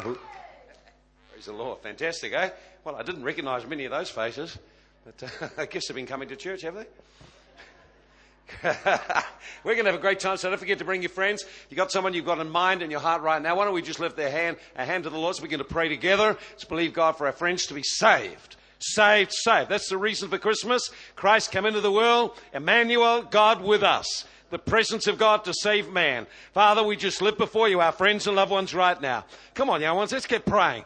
Praise the Lord. Fantastic, eh? Well, I didn't recognize many of those faces, but uh, I guess they've been coming to church, have they? We're going to have a great time, so don't forget to bring your friends. You've got someone you've got in mind in your heart right now. Why don't we just lift their hand, a hand to the Lord, so we can pray together. Let's believe God for our friends to be saved. Saved, saved. That's the reason for Christmas. Christ came into the world. Emmanuel, God with us the presence of God to save man. Father, we just lift before you our friends and loved ones right now. Come on, young ones, let's get praying.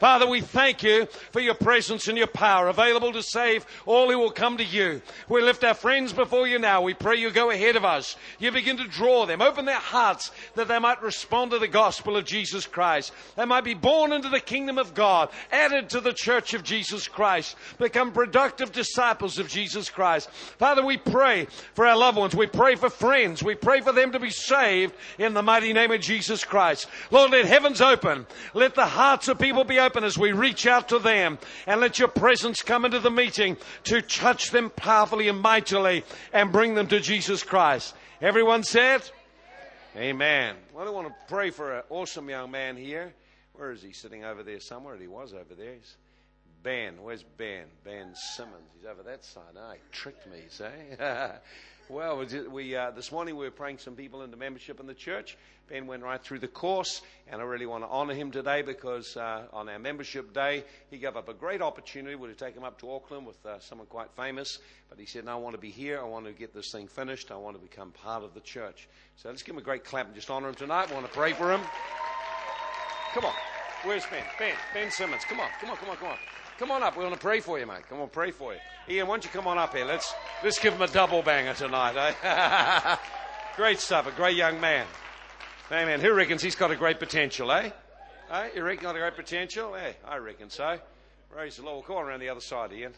Father, we thank you for your presence and your power available to save all who will come to you. We lift our friends before you now. We pray you go ahead of us. You begin to draw them, open their hearts that they might respond to the gospel of Jesus Christ. They might be born into the kingdom of God, added to the church of Jesus Christ, become productive disciples of Jesus Christ. Father, we pray for our loved ones. We pray for friends. We pray for them to be saved in the mighty name of Jesus Christ. Lord, let heavens open. Let the hearts of people be open as we reach out to them and let your presence come into the meeting to touch them powerfully and mightily and bring them to Jesus Christ. Everyone said? Amen. Well, I want to pray for an awesome young man here. Where is he? Sitting over there somewhere. He was over there. He's Ben. Where's Ben? Ben Simmons. He's over that side. Ah, he tricked me, say. well, we, uh, this morning we were praying some people into membership in the church. Ben went right through the course, and I really want to honour him today because uh, on our membership day, he gave up a great opportunity. We would take him up to Auckland with uh, someone quite famous, but he said, no, I want to be here. I want to get this thing finished. I want to become part of the church. So let's give him a great clap and just honour him tonight. We want to pray for him. Come on. Where's Ben? Ben. Ben Simmons. Come on. Come on. Come on. Come on. Come on up. We want to pray for you, mate. Come on, pray for you. Ian, why don't you come on up here? Let's, let's give him a double banger tonight, eh? great stuff. A great young man. Amen. Who reckons he's got a great potential, eh? Eh? You reckon he's got a great potential? Eh? I reckon so. Praise the Lord. We'll come on around the other side, Ian.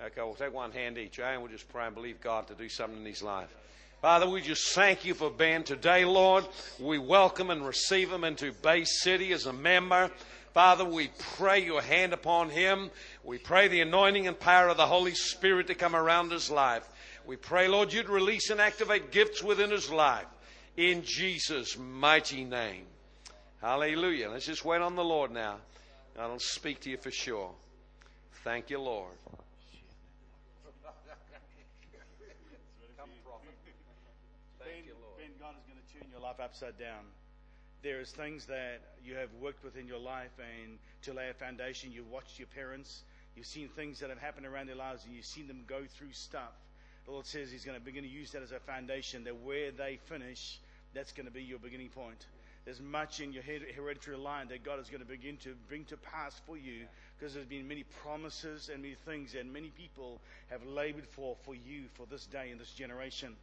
Okay, we'll take one hand each, eh? And we'll just pray and believe God to do something in his life. Father, we just thank you for Ben today, Lord. We welcome and receive him into Bay City as a member. Father, we pray your hand upon him. We pray the anointing and power of the Holy Spirit to come around his life. We pray, Lord, you'd release and activate gifts within his life. In Jesus' mighty name. Hallelujah. Let's just wait on the Lord now. I'll speak to you for sure. Thank you, Lord. Thank ben, Ben, God is going to turn your life upside down there's things that you have worked with in your life and to lay a foundation, you've watched your parents, you've seen things that have happened around their lives and you've seen them go through stuff. The Lord says He's going to begin to use that as a foundation, that where they finish, that's going to be your beginning point. There's much in your hereditary line that God is going to begin to bring to pass for you because there's been many promises and many things that many people have labored for for you for this day and this generation.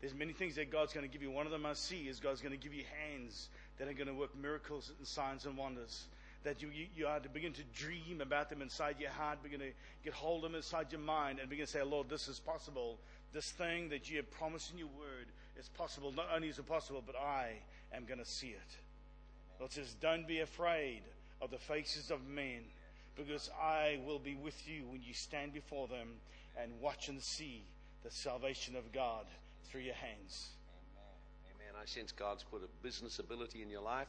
There's many things that God's going to give you. One of them I see is God's going to give you hands that are going to work miracles and signs and wonders. That you, you, you, are to begin to dream about them inside your heart, begin to get hold of them inside your mind, and begin to say, Lord, this is possible. This thing that you have promised in your word is possible. Not only is it possible, but I am going to see it. Lord says, Don't be afraid of the faces of men, because I will be with you when you stand before them and watch and see the salvation of God through your hands. Sense God's put a business ability in your life.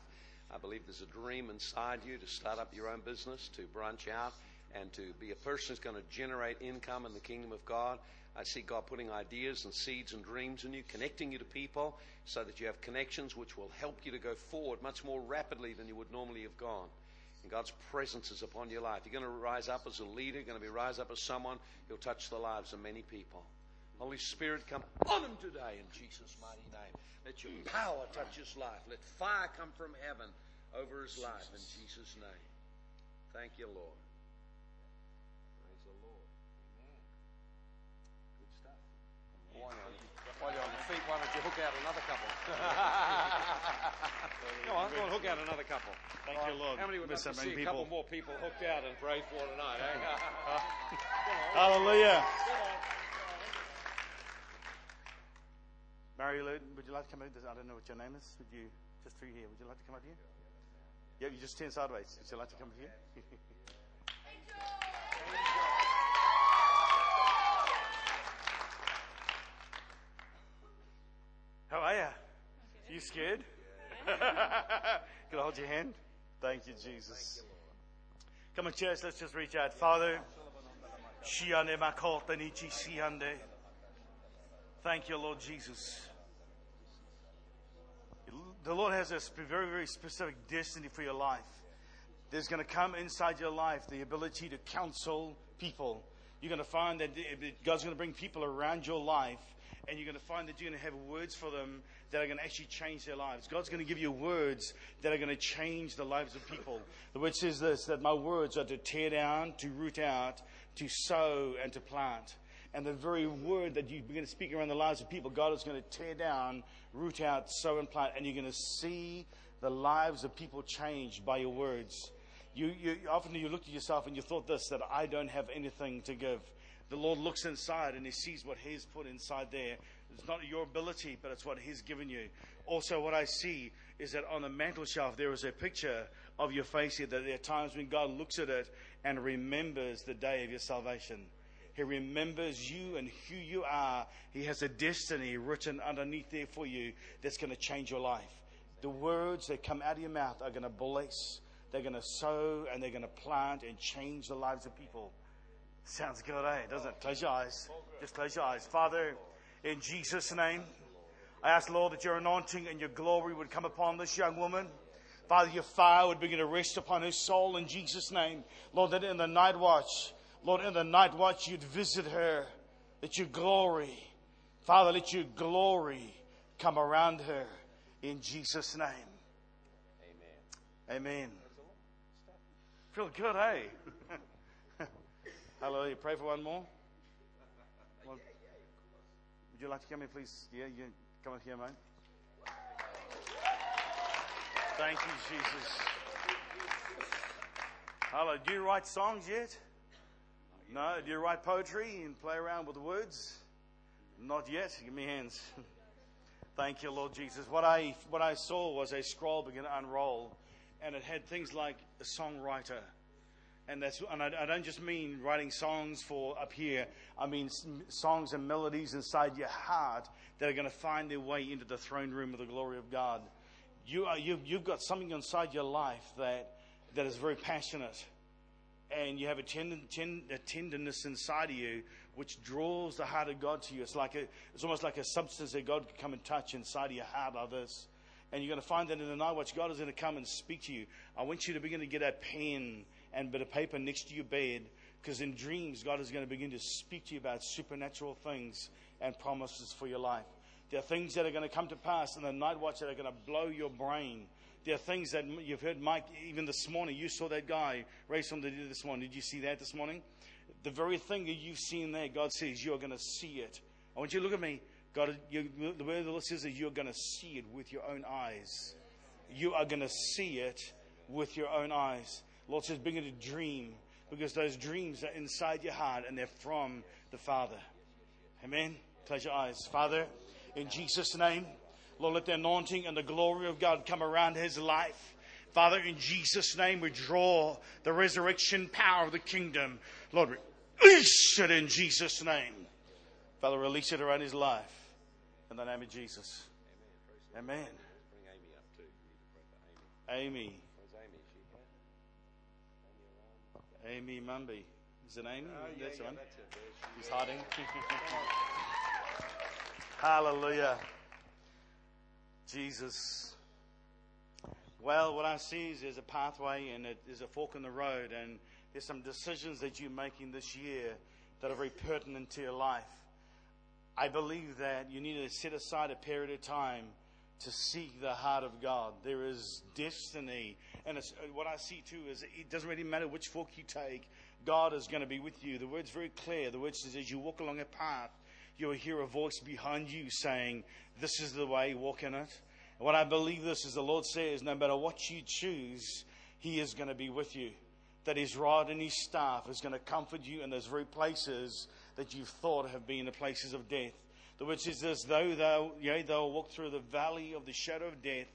I believe there's a dream inside you to start up your own business, to branch out, and to be a person who's going to generate income in the kingdom of God. I see God putting ideas and seeds and dreams in you, connecting you to people so that you have connections which will help you to go forward much more rapidly than you would normally have gone. And God's presence is upon your life. You're going to rise up as a leader, you're going to be rise up as someone who'll touch the lives of many people. Holy Spirit, come on him today in Jesus' mighty name. Let your power touch his life. Let fire come from heaven over his life in Jesus' name. Thank you, Lord. Praise the Lord. Amen. Good stuff. While you're, on, while you're on your feet, why don't you hook out another couple? go on, go on, hook out another couple. Thank you, Lord. How many would like to see a people. couple more people hooked out and prayed for tonight? Eh? Hallelujah. Mary Lou, would you like to come out? I don't know what your name is. Would you, just through here, would you like to come up here? Yeah, you just turn sideways. Would you like to come up here? How are you? You scared? Can I hold your hand? Thank you, Jesus. Come on, church, let's just reach out. Father, thank you, Lord Jesus. The Lord has a very, very specific destiny for your life. There's going to come inside your life the ability to counsel people. You're going to find that God's going to bring people around your life, and you're going to find that you're going to have words for them that are going to actually change their lives. God's going to give you words that are going to change the lives of people. The word says this that my words are to tear down, to root out, to sow, and to plant. And the very word that you begin to speak around the lives of people, God is going to tear down, root out, sow, and plant. And you're going to see the lives of people changed by your words. You, you, often you look at yourself and you thought this that I don't have anything to give. The Lord looks inside and He sees what He's put inside there. It's not your ability, but it's what He's given you. Also, what I see is that on the mantel shelf there is a picture of your face here. That there are times when God looks at it and remembers the day of your salvation. He remembers you and who you are. He has a destiny written underneath there for you that's going to change your life. The words that come out of your mouth are going to bless they're going to sow and they're going to plant and change the lives of people. Sounds good, eh? Doesn't it? Close your eyes. Just close your eyes. Father, in Jesus' name, I ask, Lord, that your anointing and your glory would come upon this young woman. Father, your fire would begin to rest upon her soul in Jesus' name. Lord, that in the night watch, Lord, in the night watch, you'd visit her. That your glory, Father, let your glory come around her in Jesus' name. Amen. Amen. Feel good, hey? Hallelujah. Pray for one more. One. Would you like to come in, please? Yeah, you come up here, mate. Thank you, Jesus. Hello. Do you write songs yet? No. Do you write poetry and play around with the words? Not yet. Give me hands. Thank you, Lord Jesus. What I what I saw was a scroll begin to unroll and it had things like a songwriter. And that's, and I, I don't just mean writing songs for up here. I mean songs and melodies inside your heart that are going to find their way into the throne room of the glory of God. You are, you, you've got something inside your life that, that is very passionate. And you have a, tender, a tenderness inside of you which draws the heart of God to you. It's like a, it's almost like a substance that God can come and touch inside of your heart like this. And you're going to find that in the night watch, God is going to come and speak to you. I want you to begin to get a pen and bit of paper next to your bed because in dreams, God is going to begin to speak to you about supernatural things and promises for your life. There are things that are going to come to pass in the night watch that are going to blow your brain. There are things that you've heard, Mike, even this morning. You saw that guy race on the dead this morning. Did you see that this morning? The very thing that you've seen there, God says you're going to see it. I want you to look at me. God, you, the word of the Lord says that you're going to see it with your own eyes. You are going to see it with your own eyes. Lord says, begin to dream because those dreams are inside your heart and they're from the Father. Amen. Close your eyes. Father, in Jesus' name, Lord, let the anointing and the glory of God come around his life. Father, in Jesus' name, we draw the resurrection power of the kingdom. Lord, release it in Jesus' name. Father, release it around his life. In the name of Jesus. Amen. Amen. Bring Amy up too. Amy. Amy Mumby. Is it Amy? Oh, yeah, that's yeah, one. That's it. She's hiding. Hallelujah. Jesus. Well, what I see is there's a pathway and it, there's a fork in the road, and there's some decisions that you're making this year that are very pertinent to your life. I believe that you need to set aside a period of time to seek the heart of God. There is destiny. And uh, what I see too is it doesn't really matter which fork you take, God is going to be with you. The word's very clear. The word says, as you walk along a path, you'll hear a voice behind you saying, This is the way, walk in it. And what I believe this is the Lord says, no matter what you choose, He is going to be with you. That His rod and His staff is going to comfort you in those very places that you've thought have been the places of death. The word says this, though thou, yea, thou walk through the valley of the shadow of death,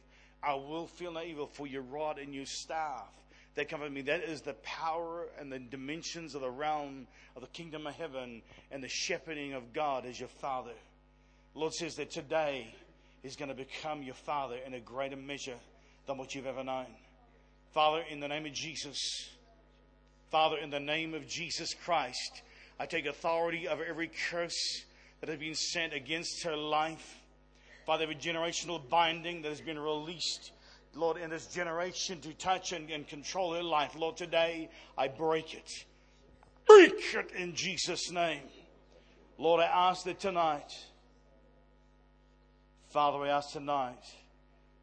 I will feel no evil for your rod and your staff. That comfort me. That is the power and the dimensions of the realm of the kingdom of heaven and the shepherding of God as your father. The Lord says that today is going to become your Father in a greater measure than what you've ever known. Father, in the name of Jesus, Father, in the name of Jesus Christ, I take authority over every curse that has been sent against her life. Father, every generational binding that has been released, Lord, in this generation to touch and, and control her life. Lord, today I break it. Break it in Jesus' name. Lord, I ask that tonight, Father, I ask tonight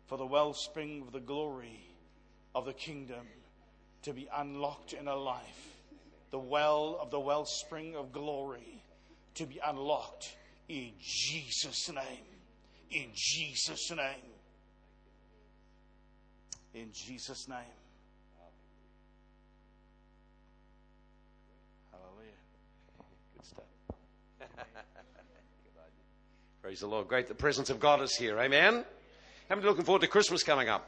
for the wellspring of the glory of the kingdom to be unlocked in a life. The well of the wellspring of glory to be unlocked in Jesus' name. In Jesus' name. In Jesus' name. Hallelujah. Good stuff. Praise the Lord. Great. The presence of God is here. Amen. How many looking forward to Christmas coming up?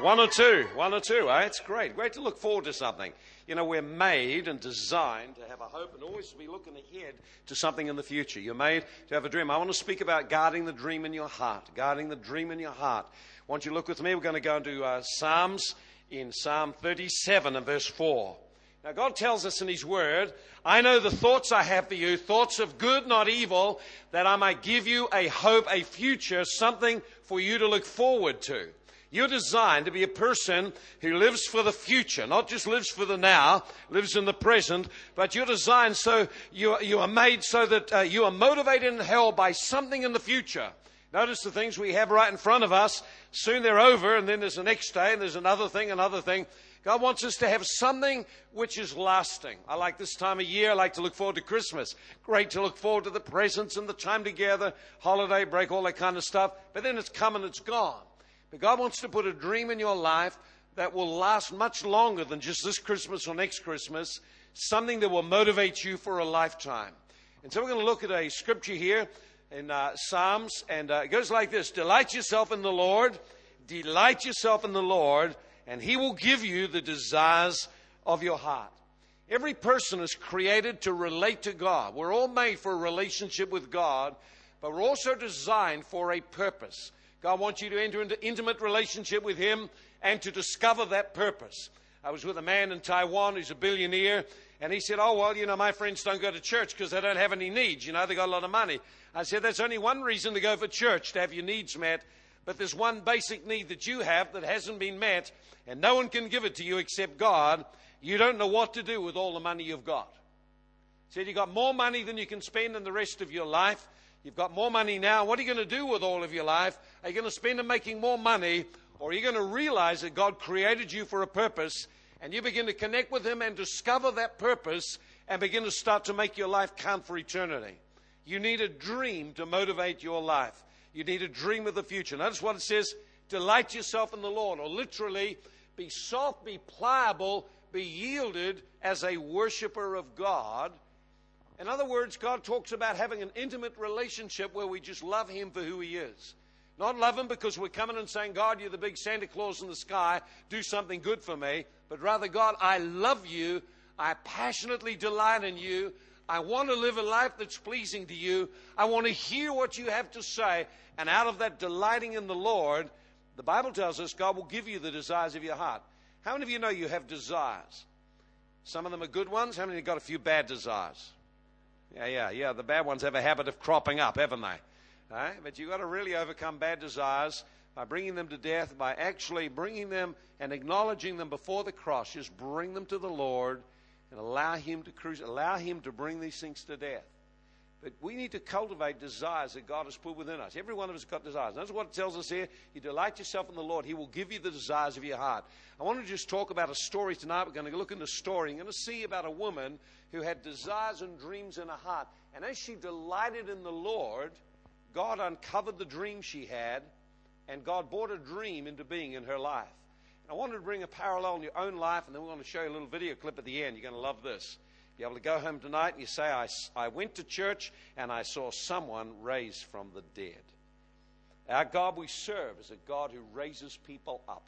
One or two. One or two. Eh? It's great. Great to look forward to something. You know, we're made and designed to have a hope and always to be looking ahead to something in the future. You're made to have a dream. I want to speak about guarding the dream in your heart. Guarding the dream in your heart. I want you look with me. We're going to go into uh, Psalms in Psalm 37 and verse 4. Now, God tells us in His Word, I know the thoughts I have for you, thoughts of good, not evil, that I might give you a hope, a future, something for you to look forward to. You're designed to be a person who lives for the future, not just lives for the now, lives in the present, but you're designed so you are, you are made so that uh, you are motivated and held by something in the future. Notice the things we have right in front of us. Soon they're over, and then there's the next day, and there's another thing, another thing. God wants us to have something which is lasting. I like this time of year. I like to look forward to Christmas. Great to look forward to the presents and the time together, holiday break, all that kind of stuff. But then it's come and it's gone. But God wants to put a dream in your life that will last much longer than just this Christmas or next Christmas, something that will motivate you for a lifetime. And so we're going to look at a scripture here in uh, Psalms, and uh, it goes like this Delight yourself in the Lord, delight yourself in the Lord, and He will give you the desires of your heart. Every person is created to relate to God. We're all made for a relationship with God, but we're also designed for a purpose. God wants you to enter into intimate relationship with Him and to discover that purpose. I was with a man in Taiwan who's a billionaire, and he said, Oh, well, you know, my friends don't go to church because they don't have any needs. You know, they got a lot of money. I said, That's only one reason to go for church, to have your needs met. But there's one basic need that you have that hasn't been met, and no one can give it to you except God. You don't know what to do with all the money you've got. He said, You've got more money than you can spend in the rest of your life. You've got more money now. What are you going to do with all of your life? Are you going to spend it making more money? Or are you going to realize that God created you for a purpose and you begin to connect with Him and discover that purpose and begin to start to make your life count for eternity? You need a dream to motivate your life. You need a dream of the future. Notice what it says delight yourself in the Lord, or literally, be soft, be pliable, be yielded as a worshiper of God in other words, God talks about having an intimate relationship where we just love Him for who He is. Not love Him because we're coming and saying, God, you're the big Santa Claus in the sky, do something good for me. But rather, God, I love you. I passionately delight in you. I want to live a life that's pleasing to you. I want to hear what you have to say. And out of that delighting in the Lord, the Bible tells us God will give you the desires of your heart. How many of you know you have desires? Some of them are good ones. How many you got a few bad desires? Yeah, yeah, yeah. The bad ones have a habit of cropping up, haven't they? Right? But you've got to really overcome bad desires by bringing them to death, by actually bringing them and acknowledging them before the cross. Just bring them to the Lord and allow Him to cruise, allow Him to bring these things to death. But we need to cultivate desires that God has put within us. Every one of us has got desires. That's what it tells us here. You delight yourself in the Lord, He will give you the desires of your heart. I want to just talk about a story tonight. We're going to look into the story. You're going to see about a woman who had desires and dreams in her heart. And as she delighted in the Lord, God uncovered the dream she had, and God brought a dream into being in her life. And I wanted to bring a parallel in your own life, and then we're going to show you a little video clip at the end. You're going to love this be able to go home tonight and you say, I, I went to church and I saw someone raised from the dead. Our God we serve is a God who raises people up.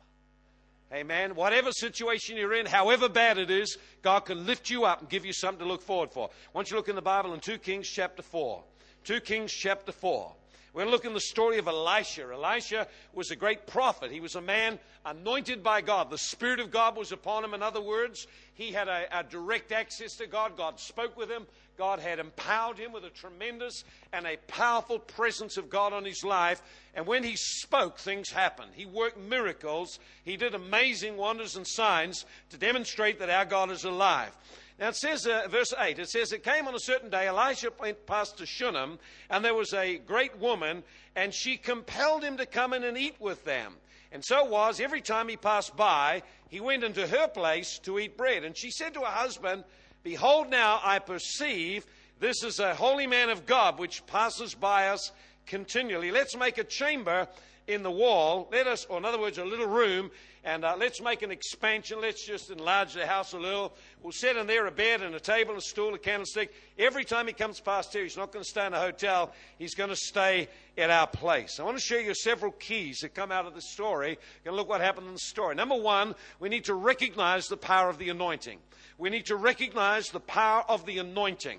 Amen. Whatever situation you're in, however bad it is, God can lift you up and give you something to look forward for. Once you look in the Bible in 2 Kings chapter 4. 2 Kings chapter 4. We're look in the story of Elisha. Elisha was a great prophet. He was a man anointed by God. The Spirit of God was upon him. In other words, he had a, a, direct access to God. God spoke with him. God had empowered him with a tremendous and a powerful presence of God on his life. And when he spoke, things happened. He worked miracles. He did amazing wonders and signs to demonstrate that our God is alive. Now it says, uh, verse 8, it says, It came on a certain day, Elisha went past to Shunem, and there was a great woman, and she compelled him to come in and eat with them. And so was, every time he passed by, he went into her place to eat bread. And she said to her husband, Behold, now I perceive this is a holy man of God which passes by us continually. Let's make a chamber in the wall. Let us, or in other words, a little room, and uh, let's make an expansion. Let's just enlarge the house a little. We'll set in there a bed and a table, a stool, a candlestick. Every time he comes past here, he's not going to stay in a hotel. He's going to stay at our place. I want to show you several keys that come out of the story. And look what happened in the story. Number one, we need to recognize the power of the anointing. We need to recognize the power of the anointing.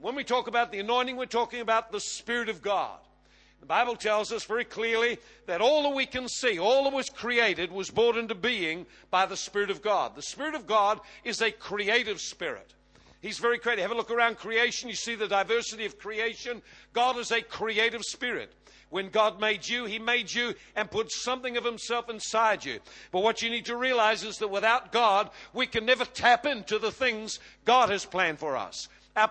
When we talk about the anointing, we're talking about the Spirit of God. The Bible tells us very clearly that all that we can see, all that was created, was brought into being by the Spirit of God. The Spirit of God is a creative spirit. He's very creative. Have a look around creation. You see the diversity of creation. God is a creative spirit. When God made you, He made you and put something of Himself inside you. But what you need to realize is that without God, we can never tap into the things God has planned for us. Our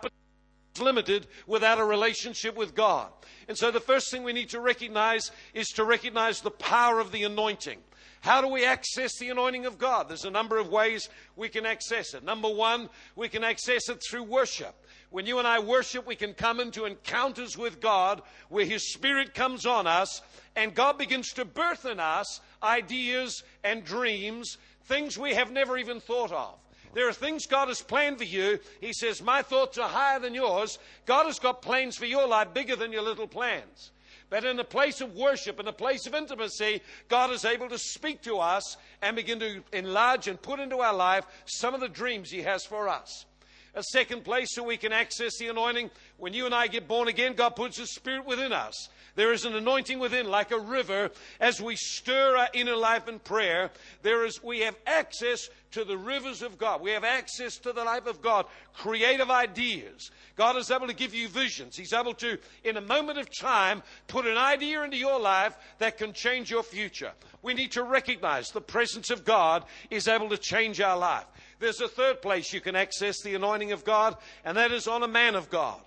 limited without a relationship with God. And so the first thing we need to recognize is to recognize the power of the anointing. How do we access the anointing of God? There's a number of ways we can access it. Number one, we can access it through worship. When you and I worship, we can come into encounters with God where His Spirit comes on us and God begins to birth in us ideas and dreams, things we have never even thought of. There are things God has planned for you. He says, My thoughts are higher than yours. God has got plans for your life bigger than your little plans. But in a place of worship, in a place of intimacy, God is able to speak to us and begin to enlarge and put into our life some of the dreams He has for us. A second place so we can access the anointing. When you and I get born again, God puts His Spirit within us. There is an anointing within, like a river, as we stir our inner life in prayer. There is, we have access to the rivers of God. We have access to the life of God, creative ideas. God is able to give you visions. He's able to, in a moment of time, put an idea into your life that can change your future. We need to recognize the presence of God is able to change our life. There's a third place you can access the anointing of God, and that is on a man of God.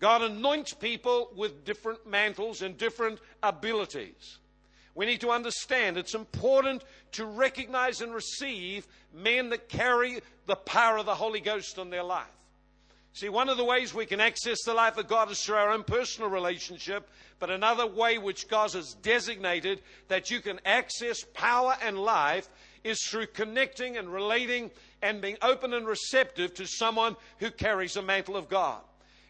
God anoints people with different mantles and different abilities. We need to understand it's important to recognize and receive men that carry the power of the Holy Ghost on their life. See, one of the ways we can access the life of God is through our own personal relationship, but another way which God has designated that you can access power and life is through connecting and relating and being open and receptive to someone who carries the mantle of God.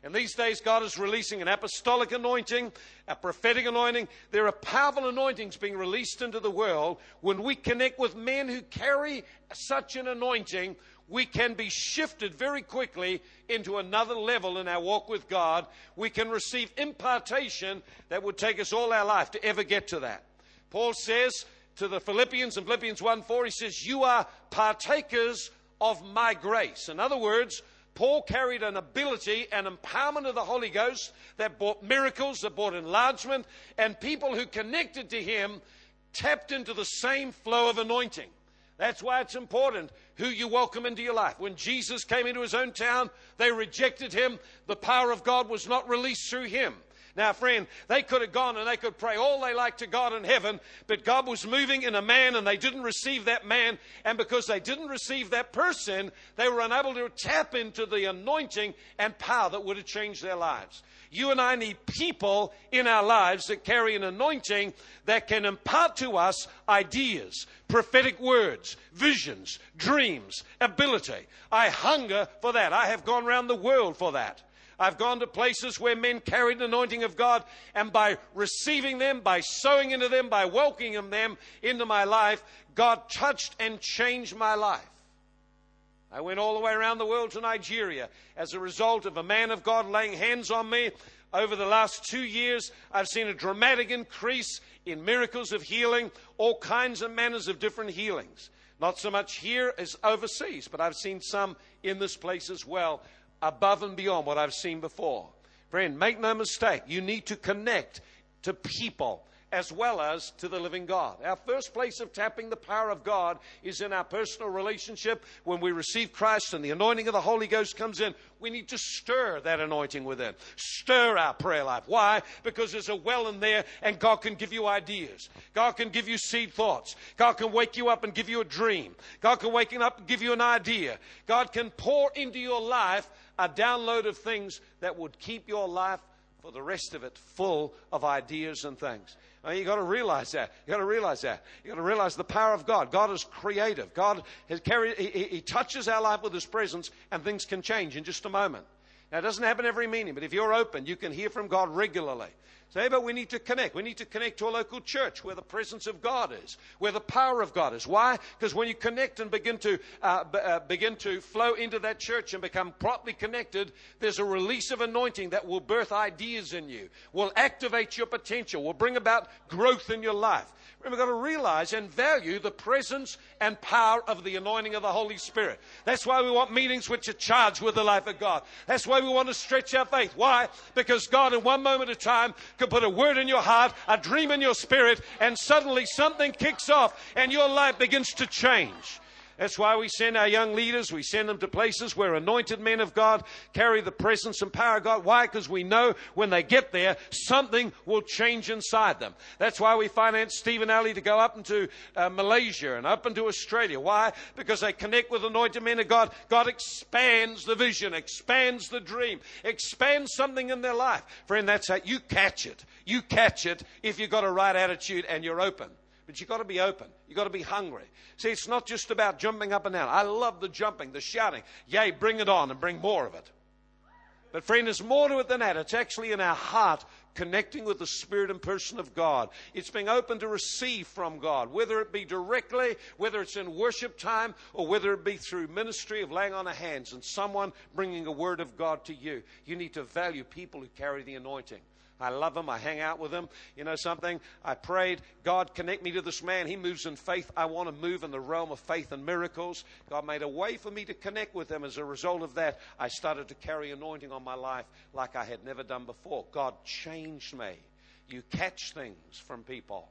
And these days, God is releasing an apostolic anointing, a prophetic anointing. There are powerful anointings being released into the world. When we connect with men who carry such an anointing, we can be shifted very quickly into another level in our walk with God. We can receive impartation that would take us all our life to ever get to that. Paul says to the Philippians in Philippians 1 4, he says, You are partakers of my grace. In other words, Paul carried an ability and empowerment of the Holy Ghost that brought miracles, that brought enlargement, and people who connected to him tapped into the same flow of anointing. That's why it's important who you welcome into your life. When Jesus came into his own town, they rejected him. The power of God was not released through him. Now, friend, they could have gone and they could pray all they like to God in heaven, but God was moving in a man and they didn't receive that man. And because they didn't receive that person, they were unable to tap into the anointing and power that would have changed their lives. You and I need people in our lives that carry an anointing that can impart to us ideas, prophetic words, visions, dreams, ability. I hunger for that. I have gone around the world for that. I've gone to places where men carried the anointing of God, and by receiving them, by sowing into them, by welcoming them into my life, God touched and changed my life. I went all the way around the world to Nigeria as a result of a man of God laying hands on me. Over the last two years, I've seen a dramatic increase in miracles of healing, all kinds and manners of different healings. Not so much here as overseas, but I've seen some in this place as well, above and beyond what I've seen before. Friend, make no mistake, you need to connect to people as well as to the living God. Our first place of tapping the power of God is in our personal relationship. When we receive Christ and the anointing of the Holy Ghost comes in, we need to stir that anointing within. Stir our prayer life. Why? Because there's a well in there and God can give you ideas. God can give you seed thoughts. God can wake you up and give you a dream. God can wake you up and give you an idea. God can pour into your life a download of things that would keep your life for the rest of it full of ideas and things. Now, you got to realize that. You've got to realize that. You've got to realize the power of God. God is creative. God has carried. He, he, he touches our life with His presence, and things can change in just a moment. Now, it doesn't happen every meeting, but if you're open, you can hear from God regularly. Say, but we need to connect. We need to connect to a local church where the presence of God is, where the power of God is. Why? Because when you connect and begin to uh, b- uh, begin to flow into that church and become properly connected, there's a release of anointing that will birth ideas in you, will activate your potential, will bring about growth in your life. We've got to realize and value the presence and power of the anointing of the Holy Spirit. That's why we want meetings which are charged with the life of God. That's why we want to stretch our faith. Why? Because God, in one moment of time, can put a word in your heart, a dream in your spirit, and suddenly something kicks off and your life begins to change. That's why we send our young leaders, we send them to places where anointed men of God carry the presence and power of God. Why? Because we know when they get there, something will change inside them. That's why we finance Stephen Alley to go up into uh, Malaysia and up into Australia. Why? Because they connect with anointed men of God. God expands the vision, expands the dream, expands something in their life. Friend, that's how you catch it. You catch it if you've got a right attitude and you're open. But you've got to be open. You've got to be hungry. See, it's not just about jumping up and down. I love the jumping, the shouting. Yay, bring it on and bring more of it. But, friend, there's more to it than that. It's actually in our heart connecting with the Spirit and person of God. It's being open to receive from God, whether it be directly, whether it's in worship time, or whether it be through ministry of laying on of hands and someone bringing a word of God to you. You need to value people who carry the anointing. I love him. I hang out with him. You know something? I prayed, God, connect me to this man. He moves in faith. I want to move in the realm of faith and miracles. God made a way for me to connect with him. As a result of that, I started to carry anointing on my life like I had never done before. God changed me. You catch things from people.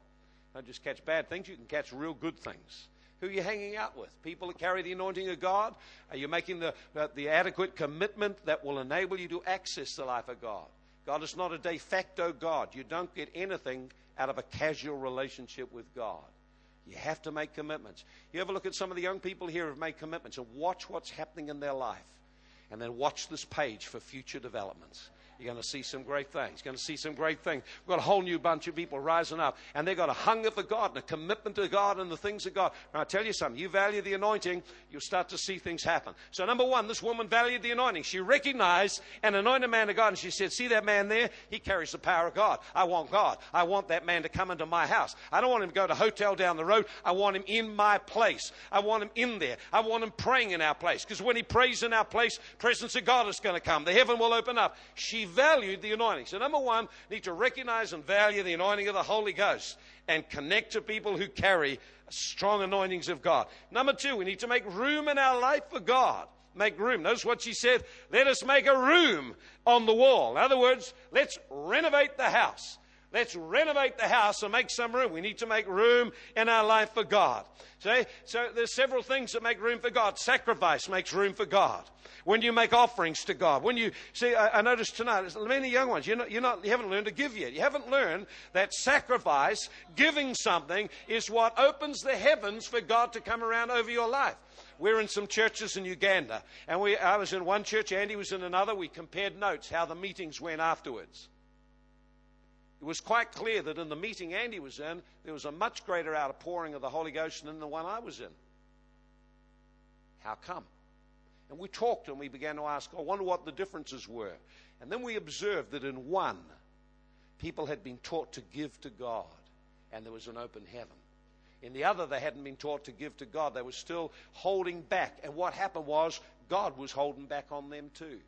Don't just catch bad things, you can catch real good things. Who are you hanging out with? People that carry the anointing of God? Are you making the, the adequate commitment that will enable you to access the life of God? God is not a de facto God. You don't get anything out of a casual relationship with God. You have to make commitments. You ever look at some of the young people here who have made commitments and watch what's happening in their life, and then watch this page for future developments. You're going to see some great things. You're going to see some great things. We've got a whole new bunch of people rising up, and they've got a hunger for God and a commitment to God and the things of God. And I tell you something, you value the anointing, you'll start to see things happen. So, number one, this woman valued the anointing. She recognized an anointed man of God, and she said, See that man there? He carries the power of God. I want God. I want that man to come into my house. I don't want him to go to a hotel down the road. I want him in my place. I want him in there. I want him praying in our place. Because when he prays in our place, presence of God is going to come. The heaven will open up. She valued the anointing. So, number one, we need to recognize and value the anointing of the Holy Ghost and connect to people who carry strong anointings of God. Number two, we need to make room in our life for God. Make room. Notice what she said. Let us make a room on the wall. In other words, let's renovate the house. Let's renovate the house and make some room. We need to make room in our life for God. See? So there's several things that make room for God. Sacrifice makes room for God. When you make offerings to God. When you see, I, I noticed tonight, many young ones, you're not, you're not, you haven't learned to give yet. You haven't learned that sacrifice, giving something, is what opens the heavens for God to come around over your life. We're in some churches in Uganda, and we, I was in one church, Andy was in another. We compared notes, how the meetings went afterwards. It was quite clear that in the meeting Andy was in, there was a much greater outpouring of the Holy Ghost than the one I was in. How come? And we talked and we began to ask, I wonder what the differences were. And then we observed that in one, people had been taught to give to God, and there was an open heaven. In the other, they hadn't been taught to give to God. They were still holding back. And what happened was, God was holding back on them too.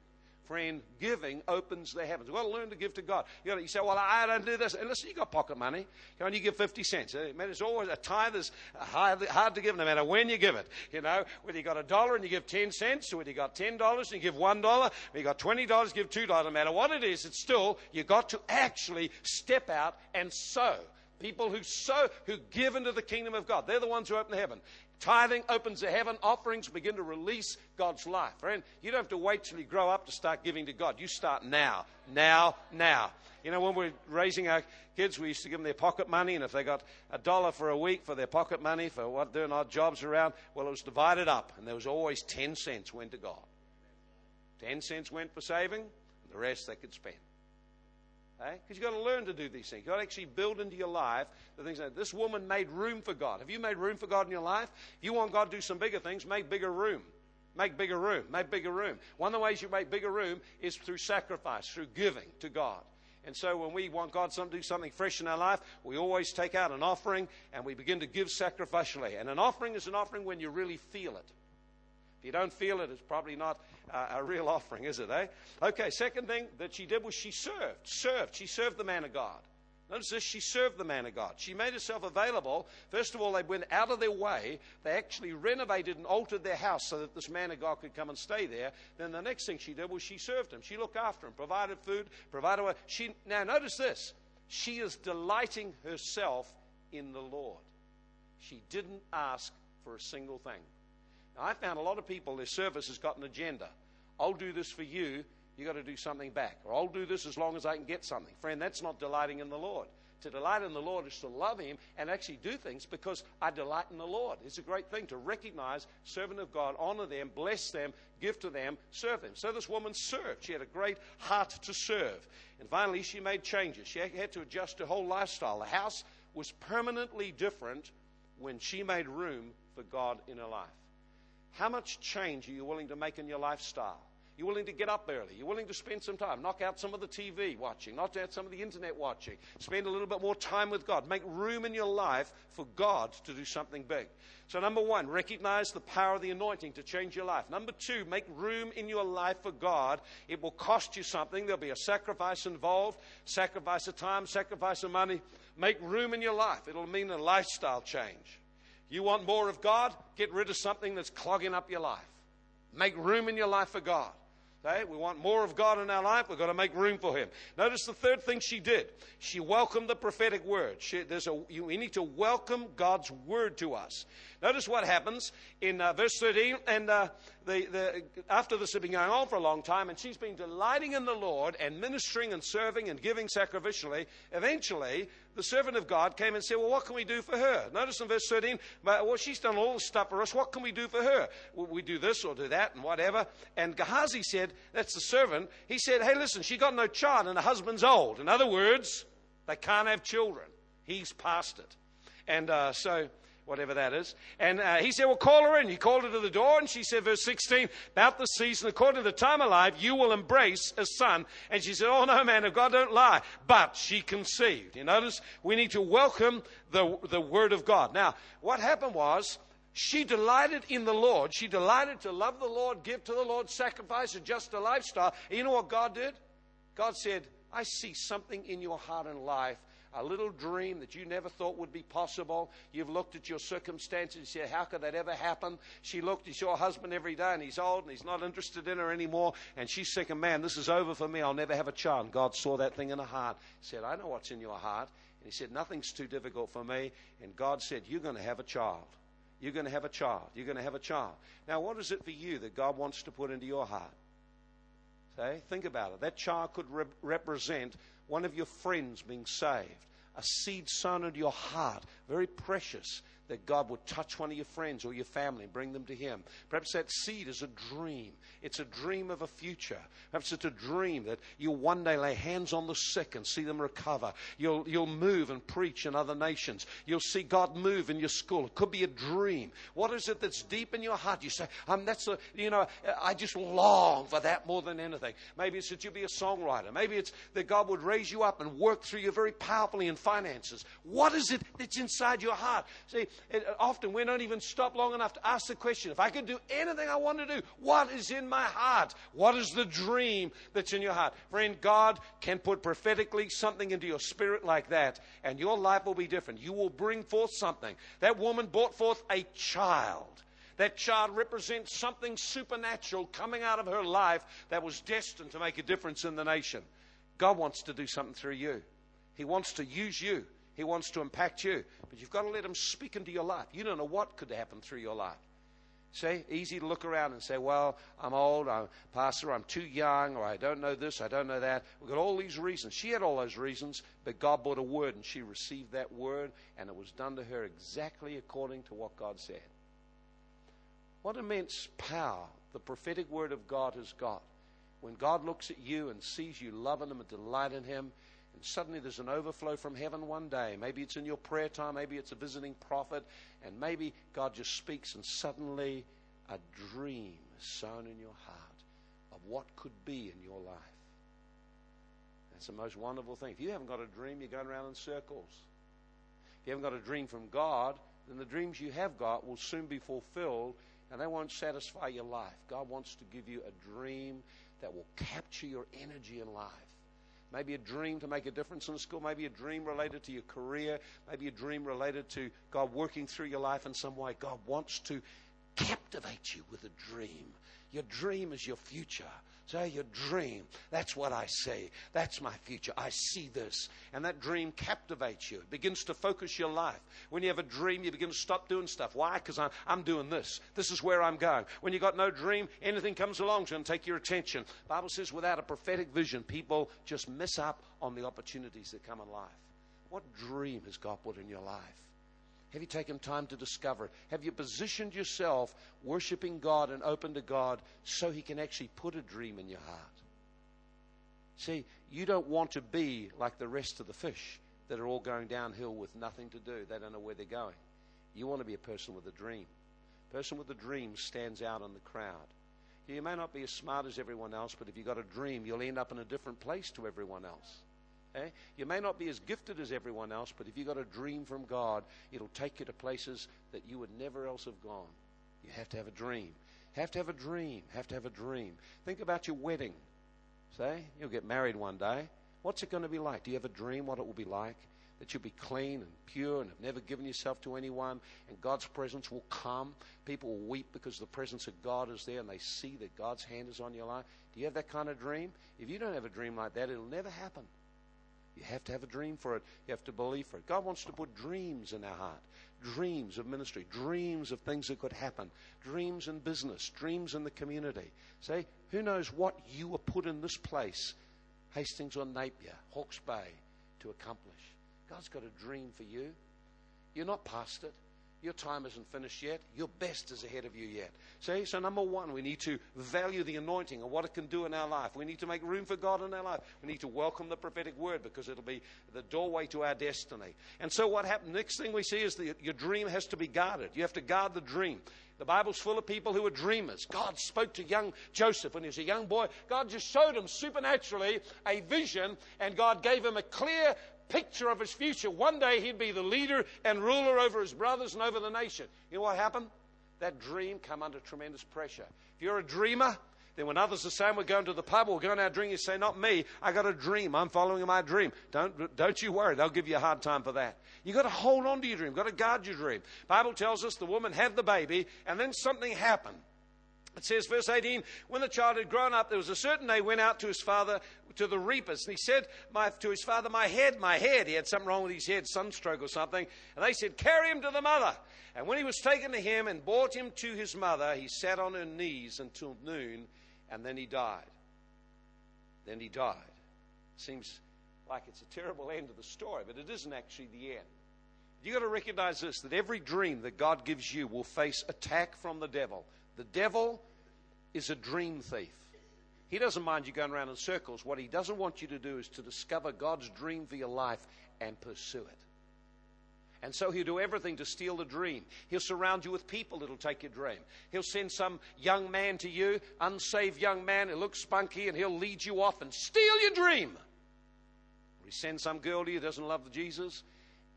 Friend, giving opens the heavens. We've got to learn to give to God. You, know, you say, well, I don't do this. And listen, you've got pocket money. Can you give 50 cents? Uh, man, it's always a tithe is hard, hard to give no matter when you give it. You know, whether you got a dollar and you give 10 cents, or whether you got $10 and you give $1, or you got $20, give $2, no matter what it is, it's still, you've got to actually step out and sow. People who sow, who give into the kingdom of God. They're the ones who open the heaven. Tithing opens the heaven. Offerings begin to release God's life. Friend, you don't have to wait till you grow up to start giving to God. You start now. Now, now. You know, when we are raising our kids, we used to give them their pocket money, and if they got a dollar for a week for their pocket money for what doing odd jobs around, well, it was divided up, and there was always 10 cents went to God. 10 cents went for saving, and the rest they could spend. Because eh? you've got to learn to do these things. You've got to actually build into your life the things that this woman made room for God. Have you made room for God in your life? If you want God to do some bigger things, make bigger room. Make bigger room. Make bigger room. One of the ways you make bigger room is through sacrifice, through giving to God. And so when we want God to do something fresh in our life, we always take out an offering and we begin to give sacrificially. And an offering is an offering when you really feel it. You don't feel it, it's probably not uh, a real offering, is it, eh? Okay, second thing that she did was she served. Served. She served the man of God. Notice this, she served the man of God. She made herself available. First of all, they went out of their way. They actually renovated and altered their house so that this man of God could come and stay there. Then the next thing she did was she served him. She looked after him, provided food, provided. She now notice this. She is delighting herself in the Lord. She didn't ask for a single thing. I found a lot of people, their service has got an agenda. I'll do this for you, you've got to do something back. Or I'll do this as long as I can get something. Friend, that's not delighting in the Lord. To delight in the Lord is to love Him and actually do things because I delight in the Lord. It's a great thing to recognize servant of God, honor them, bless them, give to them, serve them. So this woman served. She had a great heart to serve. And finally, she made changes. She had to adjust her whole lifestyle. The house was permanently different when she made room for God in her life. How much change are you willing to make in your lifestyle? You're willing to get up early. You're willing to spend some time. Knock out some of the TV watching. Knock out some of the internet watching. Spend a little bit more time with God. Make room in your life for God to do something big. So, number one, recognize the power of the anointing to change your life. Number two, make room in your life for God. It will cost you something. There'll be a sacrifice involved sacrifice of time, sacrifice of money. Make room in your life. It'll mean a lifestyle change. You want more of God? Get rid of something that's clogging up your life. Make room in your life for God. Okay? We want more of God in our life. We've got to make room for Him. Notice the third thing she did. She welcomed the prophetic word. She, a, we need to welcome God's word to us. Notice what happens in uh, verse 13. And uh, the, the, after this had been going on for a long time, and she's been delighting in the Lord and ministering and serving and giving sacrificially, eventually the servant of God came and said, Well, what can we do for her? Notice in verse 13, well, she's done all this stuff for us. What can we do for her? Well, we do this or do that and whatever. And Gehazi said, That's the servant. He said, Hey, listen, she got no child and her husband's old. In other words, they can't have children. He's past it. And uh, so whatever that is. And uh, he said, Well, call her in. He called her to the door, and she said, verse 16, About the season, according to the time of life, you will embrace a son. And she said, Oh, no, man of God, don't lie. But she conceived. You notice we need to welcome the, the word of God. Now, what happened was, she delighted in the Lord. She delighted to love the Lord, give to the Lord, sacrifice, adjust a lifestyle. And you know what God did? God said, I see something in your heart and life a little dream that you never thought would be possible. You've looked at your circumstances and said, How could that ever happen? She looked at your husband every day and he's old and he's not interested in her anymore. And she's thinking, Man, this is over for me. I'll never have a child. God saw that thing in her heart. He said, I know what's in your heart. And he said, Nothing's too difficult for me. And God said, You're going to have a child. You're going to have a child. You're going to have a child. Now, what is it for you that God wants to put into your heart? Say, think about it. That child could re- represent one of your friends being saved, a seed sown into your heart, very precious, that God would touch one of your friends or your family and bring them to Him. Perhaps that seed is a dream. It's a dream of a future. Perhaps it's a dream that you'll one day lay hands on the sick and see them recover. You'll, you'll move and preach in other nations. You'll see God move in your school. It could be a dream. What is it that's deep in your heart? You say, um, that's a, you know, I just long for that more than anything. Maybe it's that you'll be a songwriter. Maybe it's that God would raise you up and work through you very powerfully in finances. What is it that's inside your heart? See, it, often we don't even stop long enough to ask the question if I could do anything I want to do, what is in my heart? What is the dream that's in your heart? Friend, God can put prophetically something into your spirit like that, and your life will be different. You will bring forth something. That woman brought forth a child. That child represents something supernatural coming out of her life that was destined to make a difference in the nation. God wants to do something through you. He wants to use you. He wants to impact you. But you've got to let Him speak into your life. You don't know what could happen through your life. See, easy to look around and say, well, I'm old, I'm pastor, I'm too young, or I don't know this, I don't know that. We've got all these reasons. She had all those reasons, but God brought a word, and she received that word, and it was done to her exactly according to what God said. What immense power the prophetic word of God has got. When God looks at you and sees you loving Him and delighting Him, suddenly there's an overflow from heaven one day. Maybe it's in your prayer time, maybe it's a visiting prophet, and maybe God just speaks, and suddenly a dream is sown in your heart of what could be in your life. That's the most wonderful thing. If you haven't got a dream, you're going around in circles. If you haven't got a dream from God, then the dreams you have got will soon be fulfilled and they won't satisfy your life. God wants to give you a dream that will capture your energy in life. Maybe a dream to make a difference in school. Maybe a dream related to your career. Maybe a dream related to God working through your life in some way. God wants to captivate you with a dream. Your dream is your future. Say your dream. That's what I say. That's my future. I see this. And that dream captivates you. It begins to focus your life. When you have a dream, you begin to stop doing stuff. Why? Because I'm, I'm doing this. This is where I'm going. When you've got no dream, anything comes along it's going to take your attention. The Bible says without a prophetic vision, people just miss up on the opportunities that come in life. What dream has God put in your life? Have you taken time to discover it? Have you positioned yourself worshiping God and open to God so He can actually put a dream in your heart? See, you don't want to be like the rest of the fish that are all going downhill with nothing to do. They don't know where they're going. You want to be a person with a dream. A person with a dream stands out in the crowd. You may not be as smart as everyone else, but if you've got a dream, you'll end up in a different place to everyone else. Eh? You may not be as gifted as everyone else, but if you've got a dream from God, it'll take you to places that you would never else have gone. You have to have a dream. Have to have a dream. Have to have a dream. Think about your wedding. Say, you'll get married one day. What's it going to be like? Do you have a dream what it will be like? That you'll be clean and pure and have never given yourself to anyone, and God's presence will come. People will weep because the presence of God is there and they see that God's hand is on your life. Do you have that kind of dream? If you don't have a dream like that, it'll never happen. You have to have a dream for it. You have to believe for it. God wants to put dreams in our heart dreams of ministry, dreams of things that could happen, dreams in business, dreams in the community. Say, who knows what you were put in this place, Hastings or Napier, Hawke's Bay, to accomplish? God's got a dream for you. You're not past it. Your time isn't finished yet. Your best is ahead of you yet. See, so number one, we need to value the anointing and what it can do in our life. We need to make room for God in our life. We need to welcome the prophetic word because it'll be the doorway to our destiny. And so what happens? Next thing we see is that your dream has to be guarded. You have to guard the dream. The Bible's full of people who are dreamers. God spoke to young Joseph when he was a young boy. God just showed him supernaturally a vision, and God gave him a clear picture of his future. One day he'd be the leader and ruler over his brothers and over the nation. You know what happened? That dream come under tremendous pressure. If you're a dreamer, then when others are saying we're going to the pub we're going out drinking, you say, not me. I got a dream. I'm following my dream. Don't, don't you worry. They'll give you a hard time for that. You've got to hold on to your dream. Got to guard your dream. Bible tells us the woman had the baby and then something happened. It says, verse 18, when the child had grown up, there was a certain day went out to his father to the reapers. And he said my, to his father, My head, my head. He had something wrong with his head, sunstroke or something. And they said, Carry him to the mother. And when he was taken to him and brought him to his mother, he sat on her knees until noon, and then he died. Then he died. Seems like it's a terrible end of the story, but it isn't actually the end. You've got to recognize this that every dream that God gives you will face attack from the devil. The devil is a dream thief. He doesn't mind you going around in circles. What he doesn't want you to do is to discover God's dream for your life and pursue it. And so he'll do everything to steal the dream. He'll surround you with people that'll take your dream. He'll send some young man to you, unsaved young man, who looks spunky, and he'll lead you off and steal your dream. Or he sends some girl to you who doesn't love Jesus,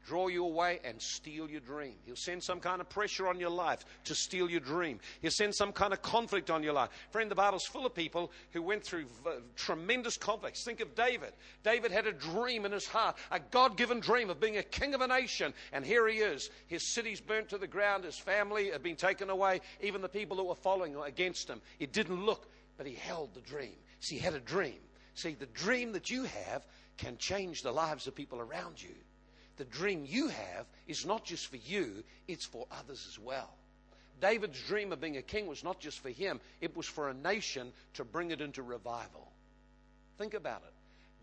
draw you away and steal your dream. He'll send some kind of pressure on your life to steal your dream. He'll send some kind of conflict on your life. Friend, the Bible's full of people who went through v- tremendous conflicts. Think of David. David had a dream in his heart, a God given dream of being a king of a nation. And here he is. His city's burnt to the ground, his family had been taken away, even the people that were following against him. It didn't look, but he held the dream. See, he had a dream. See, the dream that you have can change the lives of people around you the dream you have is not just for you, it's for others as well. David's dream of being a king was not just for him, it was for a nation to bring it into revival. Think about it.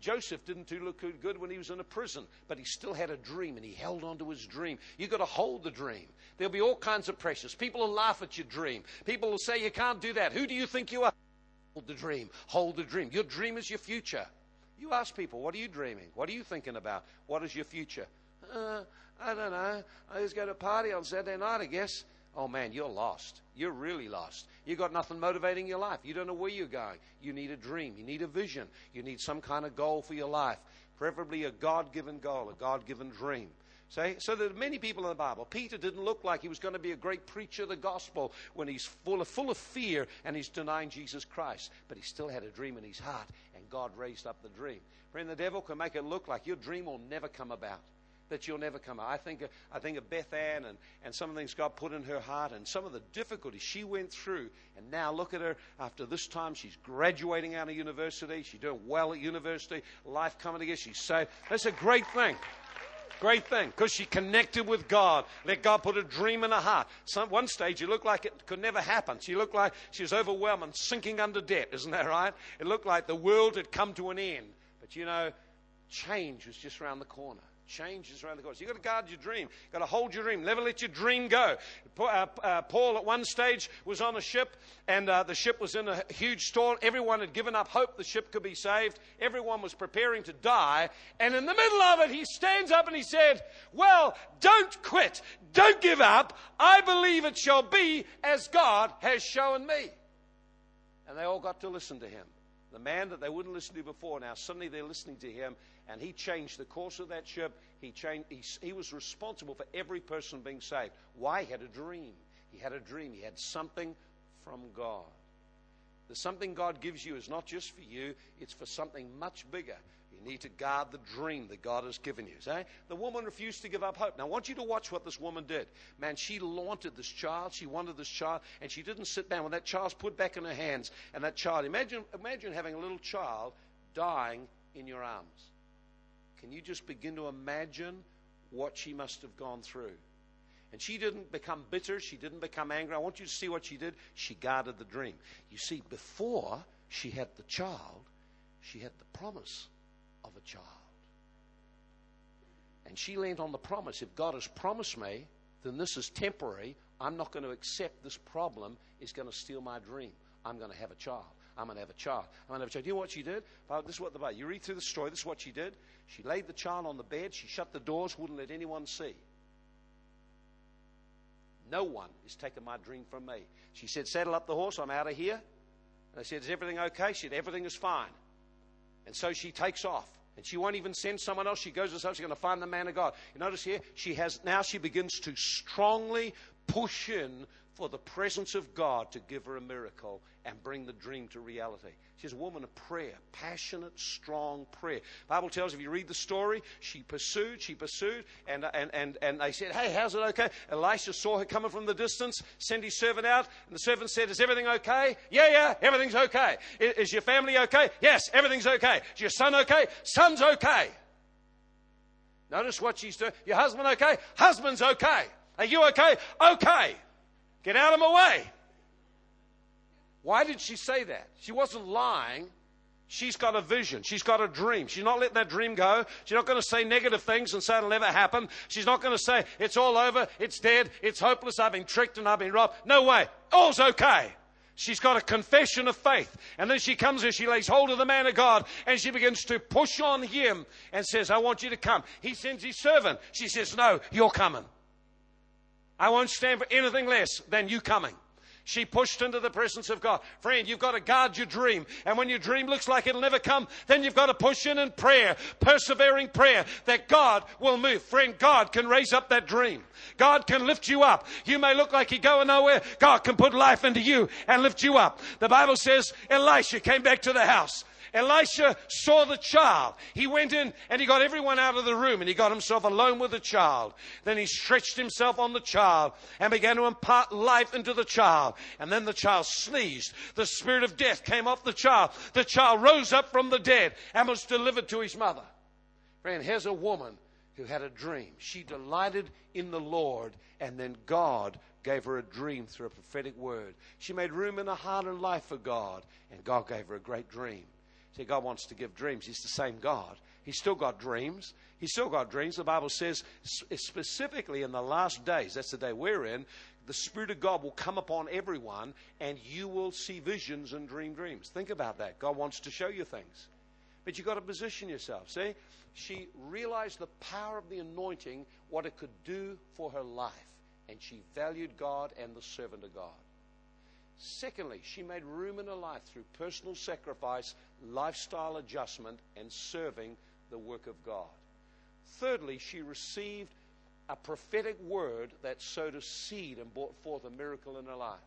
Joseph didn't do look good when he was in a prison, but he still had a dream and he held on to his dream. You've got to hold the dream. There'll be all kinds of pressures. People will laugh at your dream. People will say, You can't do that. Who do you think you are? Hold the dream. Hold the dream. Your dream is your future. You ask people, What are you dreaming? What are you thinking about? What is your future? Uh, I don't know. I just go to a party on Saturday night, I guess. Oh man, you're lost. You're really lost. You've got nothing motivating your life. You don't know where you're going. You need a dream. You need a vision. You need some kind of goal for your life. Preferably a God given goal, a God given dream. See? So there are many people in the Bible. Peter didn't look like he was going to be a great preacher of the gospel when he's full of, full of fear and he's denying Jesus Christ. But he still had a dream in his heart, and God raised up the dream. Friend, the devil can make it look like your dream will never come about that you'll never come out. I think, I think of Beth Ann and, and some of the things God put in her heart and some of the difficulties she went through. And now look at her after this time. She's graduating out of university. She's doing well at university. Life coming together. She's saved. That's a great thing. Great thing, because she connected with God. Let God put a dream in her heart. Some, one stage, it looked like it could never happen. She looked like she was overwhelmed and sinking under debt. Isn't that right? It looked like the world had come to an end. But you know, change was just around the corner changes around the course. You've got to guard your dream. You've got to hold your dream. Never let your dream go. Uh, uh, Paul, at one stage, was on a ship, and uh, the ship was in a huge storm. Everyone had given up hope the ship could be saved. Everyone was preparing to die. And in the middle of it, he stands up and he said, Well, don't quit. Don't give up. I believe it shall be as God has shown me. And they all got to listen to him. The man that they wouldn't listen to before, now suddenly they're listening to him and he changed the course of that ship. He, changed, he, he was responsible for every person being saved. Why? He had a dream. He had a dream. He had something from God. The something God gives you is not just for you, it's for something much bigger. You need to guard the dream that God has given you. See? The woman refused to give up hope. Now, I want you to watch what this woman did. Man, she wanted this child. She wanted this child, and she didn't sit down. When that child's put back in her hands, and that child, imagine, imagine having a little child dying in your arms. Can you just begin to imagine what she must have gone through? And she didn't become bitter. She didn't become angry. I want you to see what she did. She guarded the dream. You see, before she had the child, she had the promise of a child. And she leaned on the promise. If God has promised me, then this is temporary. I'm not going to accept this problem is going to steal my dream. I'm going to have a child. I'm going to have a child. I'm going to have a child. You know what she did? This is what the Bible. You read through the story. This is what she did. She laid the child on the bed. She shut the doors. Wouldn't let anyone see. No one is taking my dream from me. She said, "Saddle up the horse. I'm out of here." And I said, "Is everything okay?" She said, "Everything is fine." And so she takes off. And she won't even send someone else. She goes herself. She's going to find the man of God. You notice here, she has now she begins to strongly push in for the presence of God to give her a miracle and bring the dream to reality. She's a woman of prayer, passionate, strong prayer. Bible tells if you read the story, she pursued, she pursued, and, and, and, and they said, Hey, how's it okay? Elisha saw her coming from the distance, sent his servant out, and the servant said, Is everything okay? Yeah, yeah, everything's okay. Is your family okay? Yes, everything's okay. Is your son okay? Son's okay. Notice what she's doing. Your husband okay? Husband's okay. Are you okay? Okay. Get out of my way. Why did she say that? She wasn't lying. She's got a vision. She's got a dream. She's not letting that dream go. She's not going to say negative things and say it'll never happen. She's not going to say it's all over, it's dead, it's hopeless, I've been tricked and I've been robbed. No way. All's okay. She's got a confession of faith. And then she comes and she lays hold of the man of God and she begins to push on him and says, I want you to come. He sends his servant. She says, No, you're coming. I won't stand for anything less than you coming. She pushed into the presence of God. Friend, you've got to guard your dream. And when your dream looks like it'll never come, then you've got to push in in prayer, persevering prayer, that God will move. Friend, God can raise up that dream. God can lift you up. You may look like you're going nowhere. God can put life into you and lift you up. The Bible says Elisha came back to the house. Elisha saw the child. He went in and he got everyone out of the room and he got himself alone with the child. Then he stretched himself on the child and began to impart life into the child. And then the child sneezed. The spirit of death came off the child. The child rose up from the dead and was delivered to his mother. Friend, here's a woman who had a dream. She delighted in the Lord, and then God gave her a dream through a prophetic word. She made room in her heart and life for God, and God gave her a great dream. See, God wants to give dreams. He's the same God. He's still got dreams. He's still got dreams. The Bible says, eh, specifically in the last days, that's the day we're in, the Spirit of God will come upon everyone and you will see visions and dream dreams. Think about that. God wants to show you things. But you've got to position yourself. See, she realized the power of the anointing, what it could do for her life. And she valued God and the servant of God. Secondly, she made room in her life through personal sacrifice, lifestyle adjustment, and serving the work of God. Thirdly, she received a prophetic word that sowed a seed and brought forth a miracle in her life.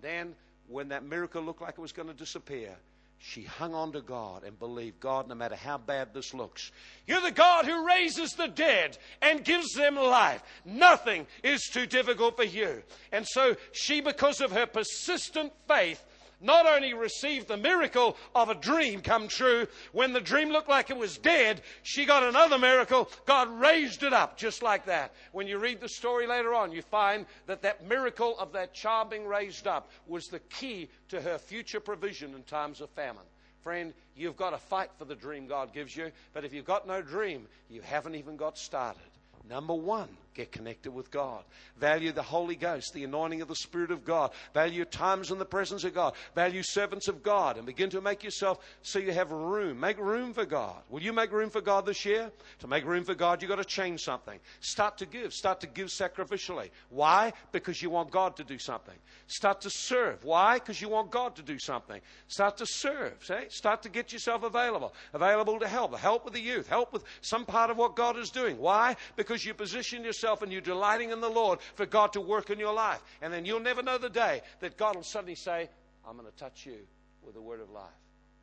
Then, when that miracle looked like it was going to disappear, she hung on to God and believed God no matter how bad this looks. You're the God who raises the dead and gives them life. Nothing is too difficult for you. And so she, because of her persistent faith, not only received the miracle of a dream come true, when the dream looked like it was dead, she got another miracle. God raised it up just like that. When you read the story later on, you find that that miracle of that child being raised up was the key to her future provision in times of famine. Friend, you've got to fight for the dream God gives you, but if you've got no dream, you haven't even got started. Number one, get connected with God. Value the Holy Ghost, the anointing of the Spirit of God. Value times in the presence of God. Value servants of God and begin to make yourself so you have room. Make room for God. Will you make room for God this year? To make room for God, you've got to change something. Start to give. Start to give sacrificially. Why? Because you want God to do something. Start to serve. Why? Because you want God to do something. Start to serve. Say, start to get yourself available. Available to help. Help with the youth. Help with some part of what God is doing. Why? Because you position yourself yourself and you're delighting in the Lord for God to work in your life. And then you'll never know the day that God will suddenly say, I'm going to touch you with the word of life.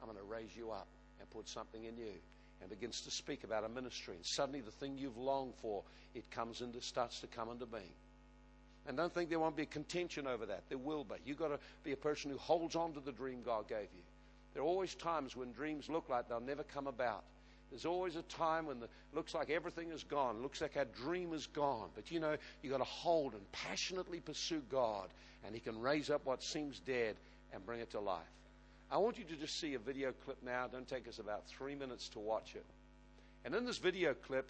I'm going to raise you up and put something in you. And begins to speak about a ministry. And suddenly the thing you've longed for, it comes into, starts to come into being. And don't think there won't be contention over that. There will be. You've got to be a person who holds on to the dream God gave you. There are always times when dreams look like they'll never come about. There's always a time when it looks like everything is gone, looks like our dream is gone. But you know, you've got to hold and passionately pursue God, and He can raise up what seems dead and bring it to life. I want you to just see a video clip now. Don't take us about three minutes to watch it. And in this video clip,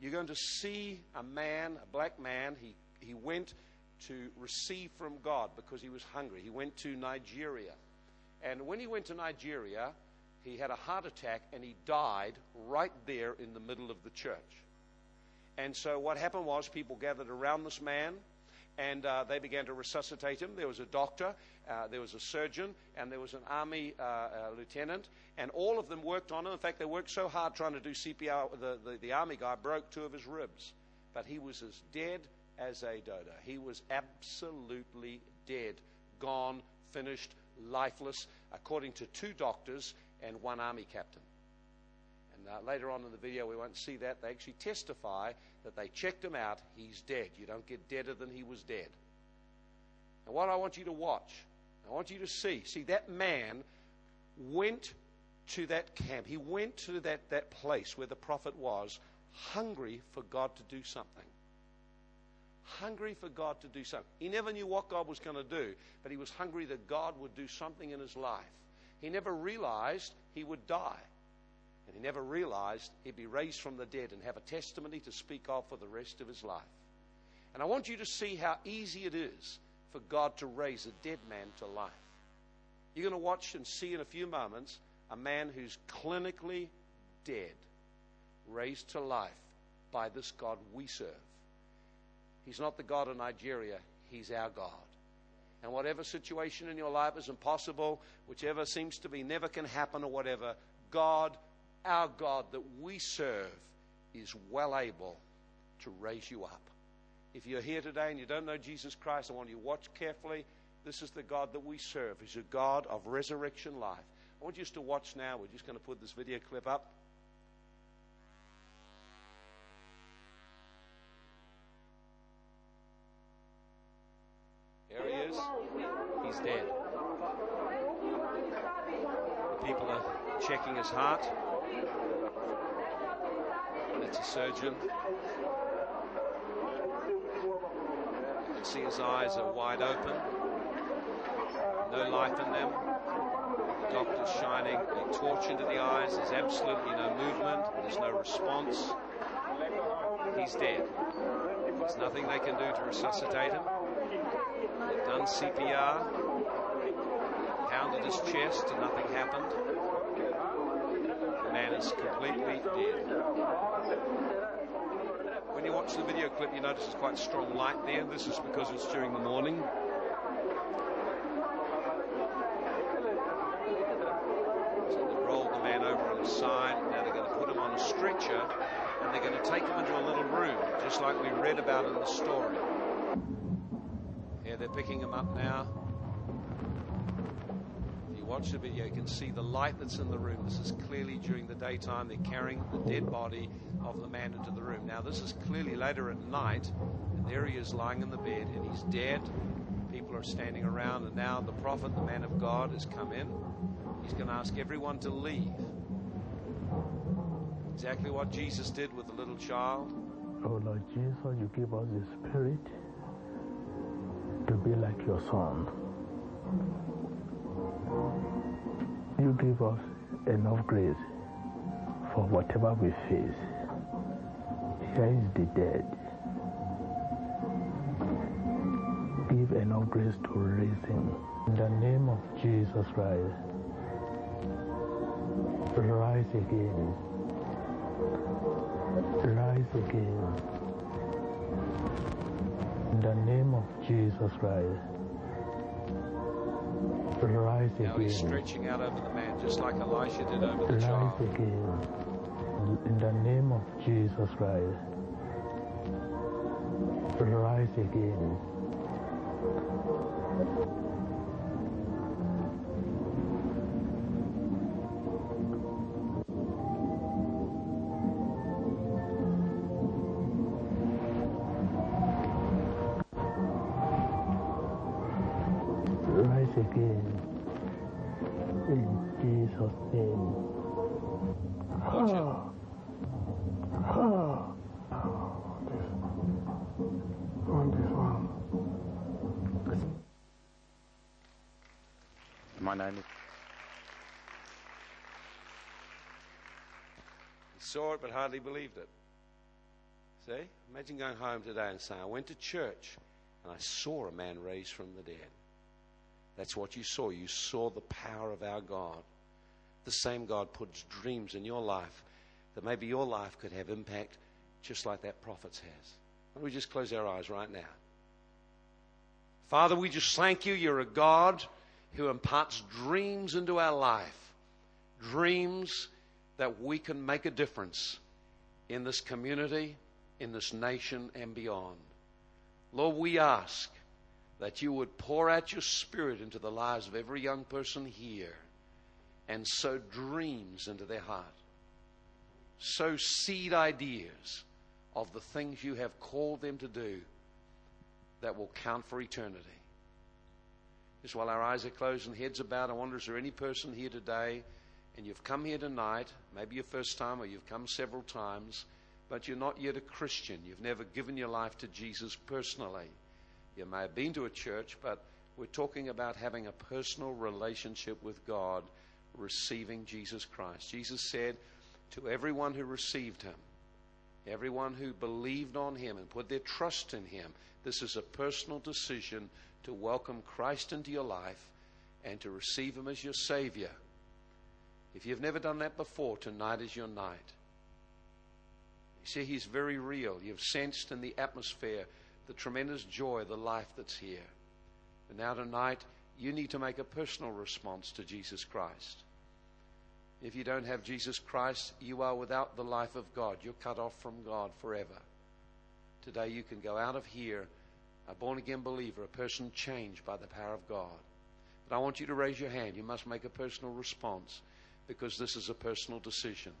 you're going to see a man, a black man. He, he went to receive from God because he was hungry. He went to Nigeria. And when he went to Nigeria, he had a heart attack and he died right there in the middle of the church. And so what happened was people gathered around this man and uh, they began to resuscitate him. There was a doctor, uh, there was a surgeon, and there was an army uh, uh lieutenant, and all of them worked on him. In fact, they worked so hard trying to do CPR. The, the, the army guy broke two of his ribs, but he was as dead as a dodo. He was absolutely dead, gone, finished, lifeless, according to two doctors and one army captain. And uh, later on in the video, we won't see that. They actually testify that they checked him out. He's dead. You don't get deader than he was dead. And what I want you to watch, I want you to see. See, that man went to that camp. He went to that, that place where the prophet was, hungry for God to do something. Hungry for God to do something. He never knew what God was going to do, but he was hungry that God would do something in his life. He never realized he would die. And he never realized he'd be raised from the dead and have a testimony to speak of for the rest of his life. And I want you to see how easy it is for God to raise a dead man to life. You're going to watch and see in a few moments a man who's clinically dead, raised to life by this God we serve. He's not the God of Nigeria, He's our God. And whatever situation in your life is impossible, whichever seems to be never can happen or whatever, God, our God that we serve, is well able to raise you up. If you're here today and you don't know Jesus Christ, I want you to watch carefully. This is the God that we serve. He's a God of resurrection life. I want you just to watch now. We're just going to put this video clip up. There he is. The people are checking his heart. That's a surgeon. You can see his eyes are wide open. No life in them. The doctor's shining a torch into the eyes. There's absolutely no movement. There's no response. He's dead. There's nothing they can do to resuscitate him. CPR, pounded his chest, and nothing happened. The man is completely dead. When you watch the video clip, you notice there's quite strong light there. This is because it's during the morning. So they rolled the man over on his side. Now they're going to put him on a stretcher and they're going to take him into a little room, just like we read about in the story. Yeah, they're picking him up now. If you watch the video, you can see the light that's in the room. This is clearly during the daytime. They're carrying the dead body of the man into the room. Now, this is clearly later at night, and there he is lying in the bed, and he's dead. People are standing around, and now the prophet, the man of God, has come in. He's going to ask everyone to leave. Exactly what Jesus did with the little child. Oh Lord Jesus, you give us the spirit to be like your son. You give us enough grace for whatever we face. Here is the dead. Give enough grace to raise him. In the name of Jesus Christ, rise again. Rise again. Jesus Christ. Rise Now he's again. stretching out over the man, just like Elisha did over the Rise child. again. In the name of Jesus Christ. Rise again. It but hardly believed it. See? Imagine going home today and saying, I went to church and I saw a man raised from the dead. That's what you saw. You saw the power of our God. The same God puts dreams in your life that maybe your life could have impact just like that prophet's has. Why don't we just close our eyes right now? Father, we just thank you. You're a God who imparts dreams into our life. Dreams that we can make a difference in this community, in this nation, and beyond. Lord, we ask that you would pour out your spirit into the lives of every young person here and sow dreams into their heart. Sow seed ideas of the things you have called them to do that will count for eternity. Just while our eyes are closed and heads are bowed, I wonder is there any person here today and you've come here tonight, maybe your first time or you've come several times, but you're not yet a Christian. You've never given your life to Jesus personally. You may have been to a church, but we're talking about having a personal relationship with God, receiving Jesus Christ. Jesus said to everyone who received him, everyone who believed on him and put their trust in him, this is a personal decision to welcome Christ into your life and to receive him as your Savior. If you've never done that before, tonight is your night. You see, He's very real. You've sensed in the atmosphere the tremendous joy, the life that's here. And now, tonight, you need to make a personal response to Jesus Christ. If you don't have Jesus Christ, you are without the life of God. You're cut off from God forever. Today, you can go out of here a born again believer, a person changed by the power of God. But I want you to raise your hand. You must make a personal response because this is a personal decision.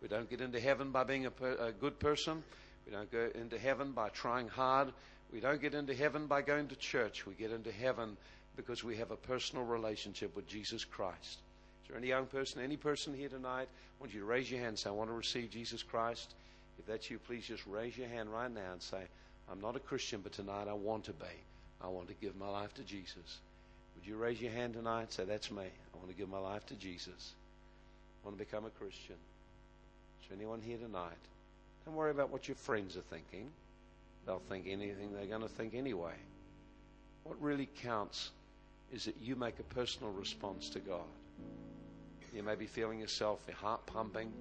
We don't get into heaven by being a, per, a good person. We don't go into heaven by trying hard. We don't get into heaven by going to church. We get into heaven because we have a personal relationship with Jesus Christ. Is there any young person, any person here tonight? I want you to raise your hand and say, I want to receive Jesus Christ. If that's you, please just raise your hand right now and say, I'm not a Christian, but tonight I want to be. I want to give my life to Jesus. Would you raise your hand tonight? And say, That's me. I want to give my life to Jesus. Want to become a Christian. Is anyone here tonight? Don't worry about what your friends are thinking. They'll think anything they're going to think anyway. What really counts is that you make a personal response to God. You may be feeling yourself, your heart pumping.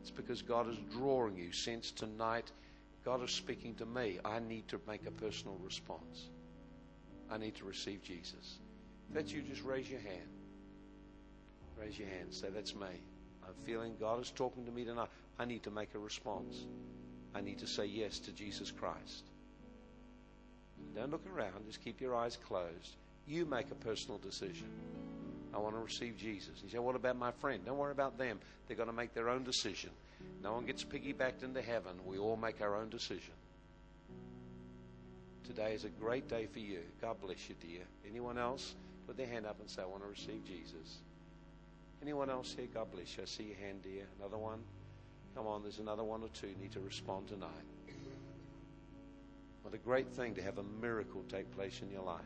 It's because God is drawing you. Since tonight, God is speaking to me. I need to make a personal response. I need to receive Jesus. If that's you, just raise your hand. Raise your hand. Say, That's me. I'm feeling God is talking to me tonight. I need to make a response. I need to say yes to Jesus Christ. Don't look around. Just keep your eyes closed. You make a personal decision. I want to receive Jesus. You say, What about my friend? Don't worry about them. They're going to make their own decision. No one gets piggybacked into heaven. We all make our own decision. Today is a great day for you. God bless you, dear. Anyone else? Put their hand up and say, I want to receive Jesus. Anyone else here? God bless you. I see your hand, dear. Another one? Come on, there's another one or two need to respond tonight. What a great thing to have a miracle take place in your life.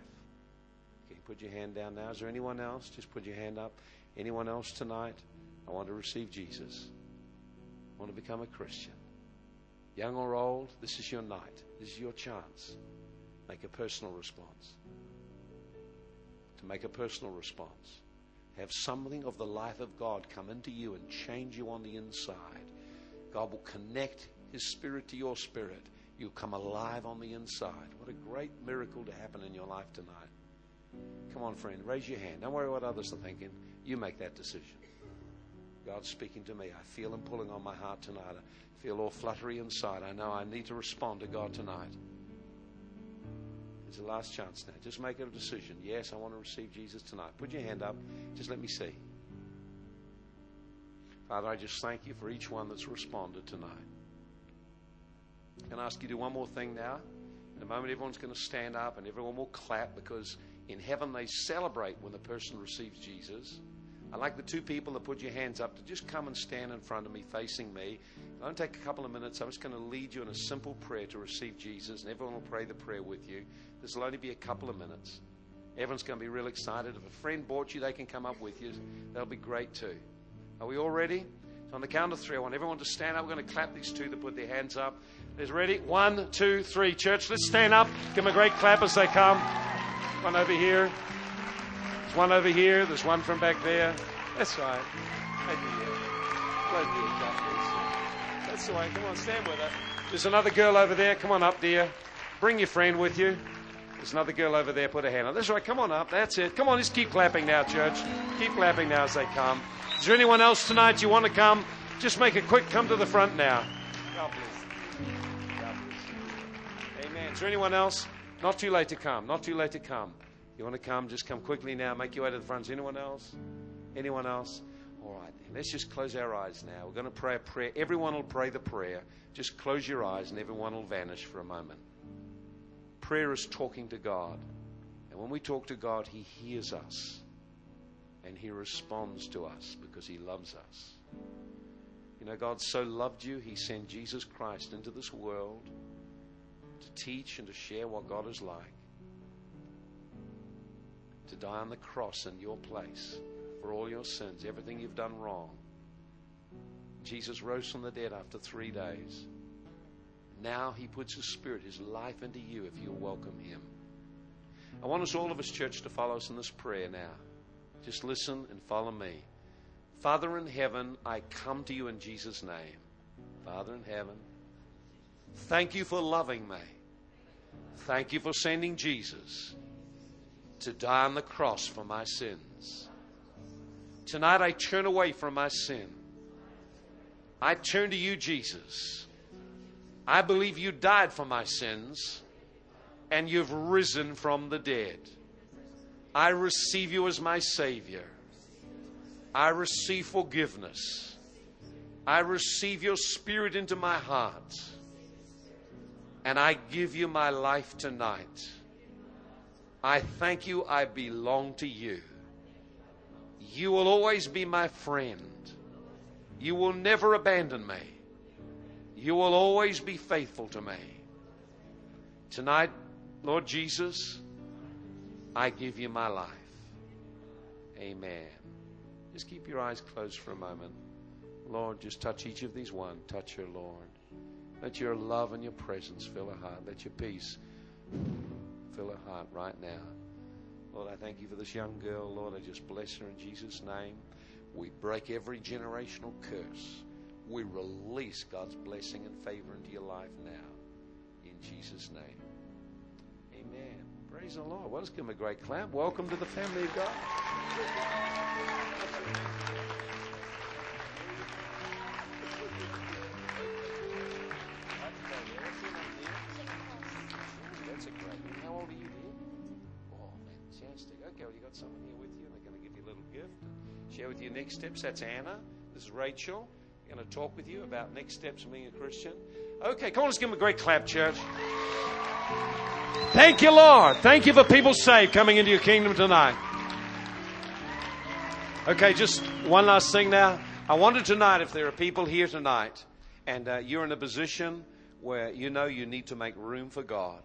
Can you put your hand down now? Is there anyone else? Just put your hand up. Anyone else tonight? I want to receive Jesus. I want to become a Christian. Young or old, this is your night. This is your chance. Make a personal response. To make a personal response. Have something of the life of God come into you and change you on the inside. God will connect His Spirit to your spirit. You'll come alive on the inside. What a great miracle to happen in your life tonight. Come on, friend, raise your hand. Don't worry what others are thinking. You make that decision. God's speaking to me. I feel Him pulling on my heart tonight. I feel all fluttery inside. I know I need to respond to God tonight. It's the last chance now. Just make a decision. Yes, I want to receive Jesus tonight. Put your hand up. Just let me see. Father, I just thank you for each one that's responded tonight. Can I ask you to do one more thing now? In a moment, everyone's going to stand up and everyone will clap because in heaven they celebrate when the person receives Jesus. I'd like the two people that put your hands up to just come and stand in front of me, facing me. I'm going to take a couple of minutes. I'm just going to lead you in a simple prayer to receive Jesus, and everyone will pray the prayer with you. This will only be a couple of minutes. Everyone's going to be real excited. If a friend bought you, they can come up with you. That'll be great too. Are we all ready? So on the count of three, I want everyone to stand up. We're going to clap these two that put their hands up. Is ready? One, two, three. Church, let's stand up. Give them a great clap as they come. One over here. There's one over here. There's one from back there. That's right. That's the way. Come on, stand with her. There's another girl over there. Come on up, dear. Bring your friend with you. There's another girl over there. Put her hand up. That's right. Come on up. That's it. Come on. Just keep clapping now, church. Keep clapping now as they come. Is there anyone else tonight you want to come? Just make a quick come to the front now. God bless. God bless. Amen. Is there anyone else? Not too late to come. Not too late to come. You want to come? Just come quickly now. Make your way to the front. Is anyone else? Anyone else? All right. Then. Let's just close our eyes now. We're going to pray a prayer. Everyone will pray the prayer. Just close your eyes and everyone will vanish for a moment. Prayer is talking to God. And when we talk to God, He hears us and He responds to us because He loves us. You know, God so loved you, He sent Jesus Christ into this world to teach and to share what God is like, to die on the cross in your place for all your sins, everything you've done wrong. Jesus rose from the dead after three days. Now he puts his spirit, his life into you if you'll welcome him. I want us, all of us, church, to follow us in this prayer now. Just listen and follow me. Father in heaven, I come to you in Jesus' name. Father in heaven, thank you for loving me. Thank you for sending Jesus to die on the cross for my sins. Tonight I turn away from my sin. I turn to you, Jesus. I believe you died for my sins and you've risen from the dead. I receive you as my Savior. I receive forgiveness. I receive your Spirit into my heart. And I give you my life tonight. I thank you, I belong to you. You will always be my friend. You will never abandon me. You will always be faithful to me. Tonight, Lord Jesus, I give you my life. Amen. Just keep your eyes closed for a moment. Lord, just touch each of these one. Touch your Lord. Let your love and your presence fill her heart. Let your peace fill her heart right now. Lord, I thank you for this young girl. Lord, I just bless her in Jesus' name. We break every generational curse. We release God's blessing and favor into your life now. In Jesus' name. Amen. Praise the Lord. Well, let's give him a great clap. Welcome to the family of God. That's a great one. How old are you, dear? Oh, fantastic. Okay, well, you got someone here with you, and they're going to give you a little gift and share with you next steps. That's Anna. This is Rachel. Going to talk with you about next steps of being a Christian. Okay, come on, let's give them a great clap, church. Thank you, Lord. Thank you for people saved coming into your kingdom tonight. Okay, just one last thing now. I wonder tonight if there are people here tonight and uh, you're in a position where you know you need to make room for God.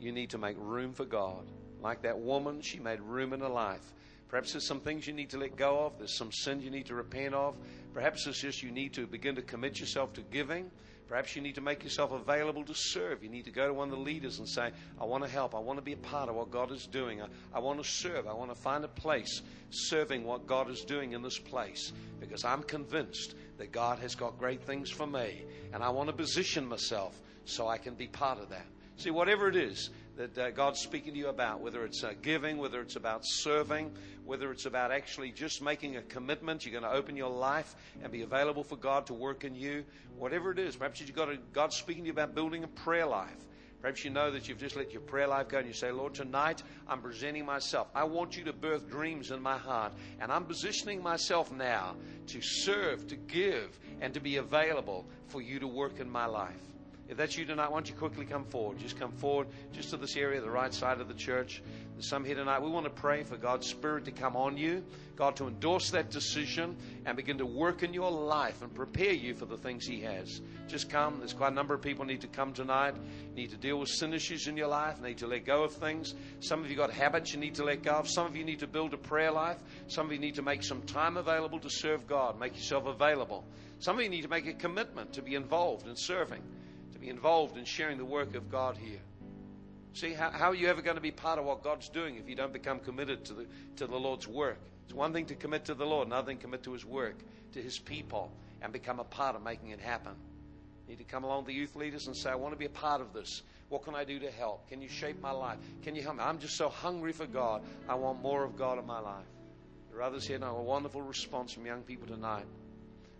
You need to make room for God. Like that woman, she made room in her life. Perhaps there's some things you need to let go of. There's some sin you need to repent of. Perhaps it's just you need to begin to commit yourself to giving. Perhaps you need to make yourself available to serve. You need to go to one of the leaders and say, I want to help. I want to be a part of what God is doing. I, I want to serve. I want to find a place serving what God is doing in this place because I'm convinced that God has got great things for me. And I want to position myself so I can be part of that. See, whatever it is that uh, God's speaking to you about, whether it's uh, giving, whether it's about serving, whether it's about actually just making a commitment, you're going to open your life and be available for God to work in you, whatever it is. Perhaps you've got a, God's speaking to you about building a prayer life. Perhaps you know that you've just let your prayer life go and you say, Lord, tonight I'm presenting myself. I want you to birth dreams in my heart. And I'm positioning myself now to serve, to give, and to be available for you to work in my life. If that's you tonight, why don't you quickly come forward? Just come forward, just to this area, the right side of the church. There's some here tonight. We want to pray for God's Spirit to come on you, God to endorse that decision and begin to work in your life and prepare you for the things He has. Just come. There's quite a number of people need to come tonight. Need to deal with sin issues in your life. Need to let go of things. Some of you got habits you need to let go of. Some of you need to build a prayer life. Some of you need to make some time available to serve God. Make yourself available. Some of you need to make a commitment to be involved in serving be involved in sharing the work of God here. See, how, how, are you ever going to be part of what God's doing if you don't become committed to the, to the Lord's work? It's one thing to commit to the Lord, another thing to commit to His work, to His people, and become a part of making it happen. You need to come along the youth leaders and say, I want to be a part of this. What can I do to help? Can you shape my life? Can you help me? I'm just so hungry for God. I want more of God in my life. There are others here now. A wonderful response from young people tonight.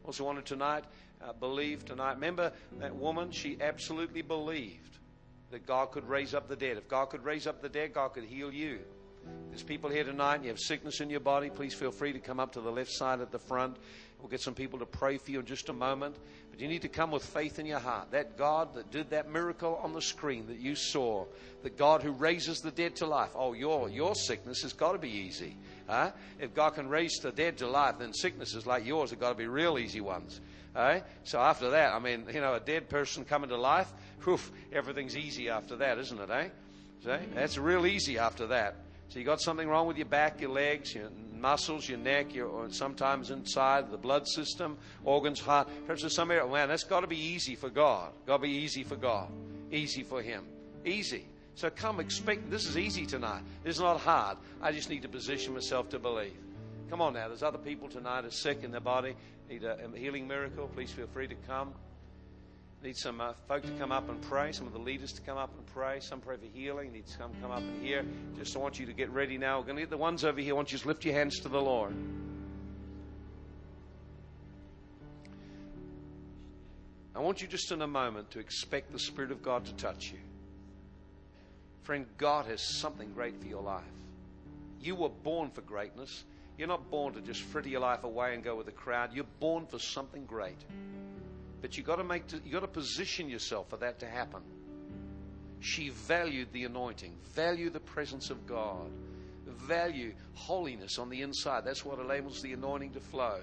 Also wanted tonight uh, believe tonight. Remember that woman? She absolutely believed that God could raise up the dead. If God could raise up the dead, God could heal you. There's people here tonight and you have sickness in your body. Please feel free to come up to the left side at the front. We'll get some people to pray for you in just a moment. But you need to come with faith in your heart. That God that did that miracle on the screen that you saw, the God who raises the dead to life. Oh, your, your sickness has got to be easy. Huh? If God can raise the dead to life, then sicknesses like yours have got to be real easy ones. Eh? So after that, I mean, you know, a dead person coming to life, whew, everything's easy after that, isn't it, eh? See? That's real easy after that. So you got something wrong with your back, your legs, your muscles, your neck, your, sometimes inside the blood system, organs, heart. Perhaps there's some area, man, that's got to be easy for God. Got to be easy for God. Easy for Him. Easy. So come, expect, this is easy tonight. This is not hard. I just need to position myself to believe. Come on now, there's other people tonight are sick in their body need a, healing miracle, please feel free to come. Need some uh, folk to come up and pray, some of the leaders to come up and pray. Some pray for healing. Need to come, come up and hear. Just I want you to get ready now. We're going to get the ones over here. I want you to lift your hands to the Lord. I want you just in a moment to expect the Spirit of God to touch you. Friend, God has something great for your life. You were born for greatness. You're not born to just fritter your life away and go with the crowd. You're born for something great. But you've got to make you got to position yourself for that to happen. She valued the anointing, value the presence of God, value holiness on the inside. That's what enables the anointing to flow.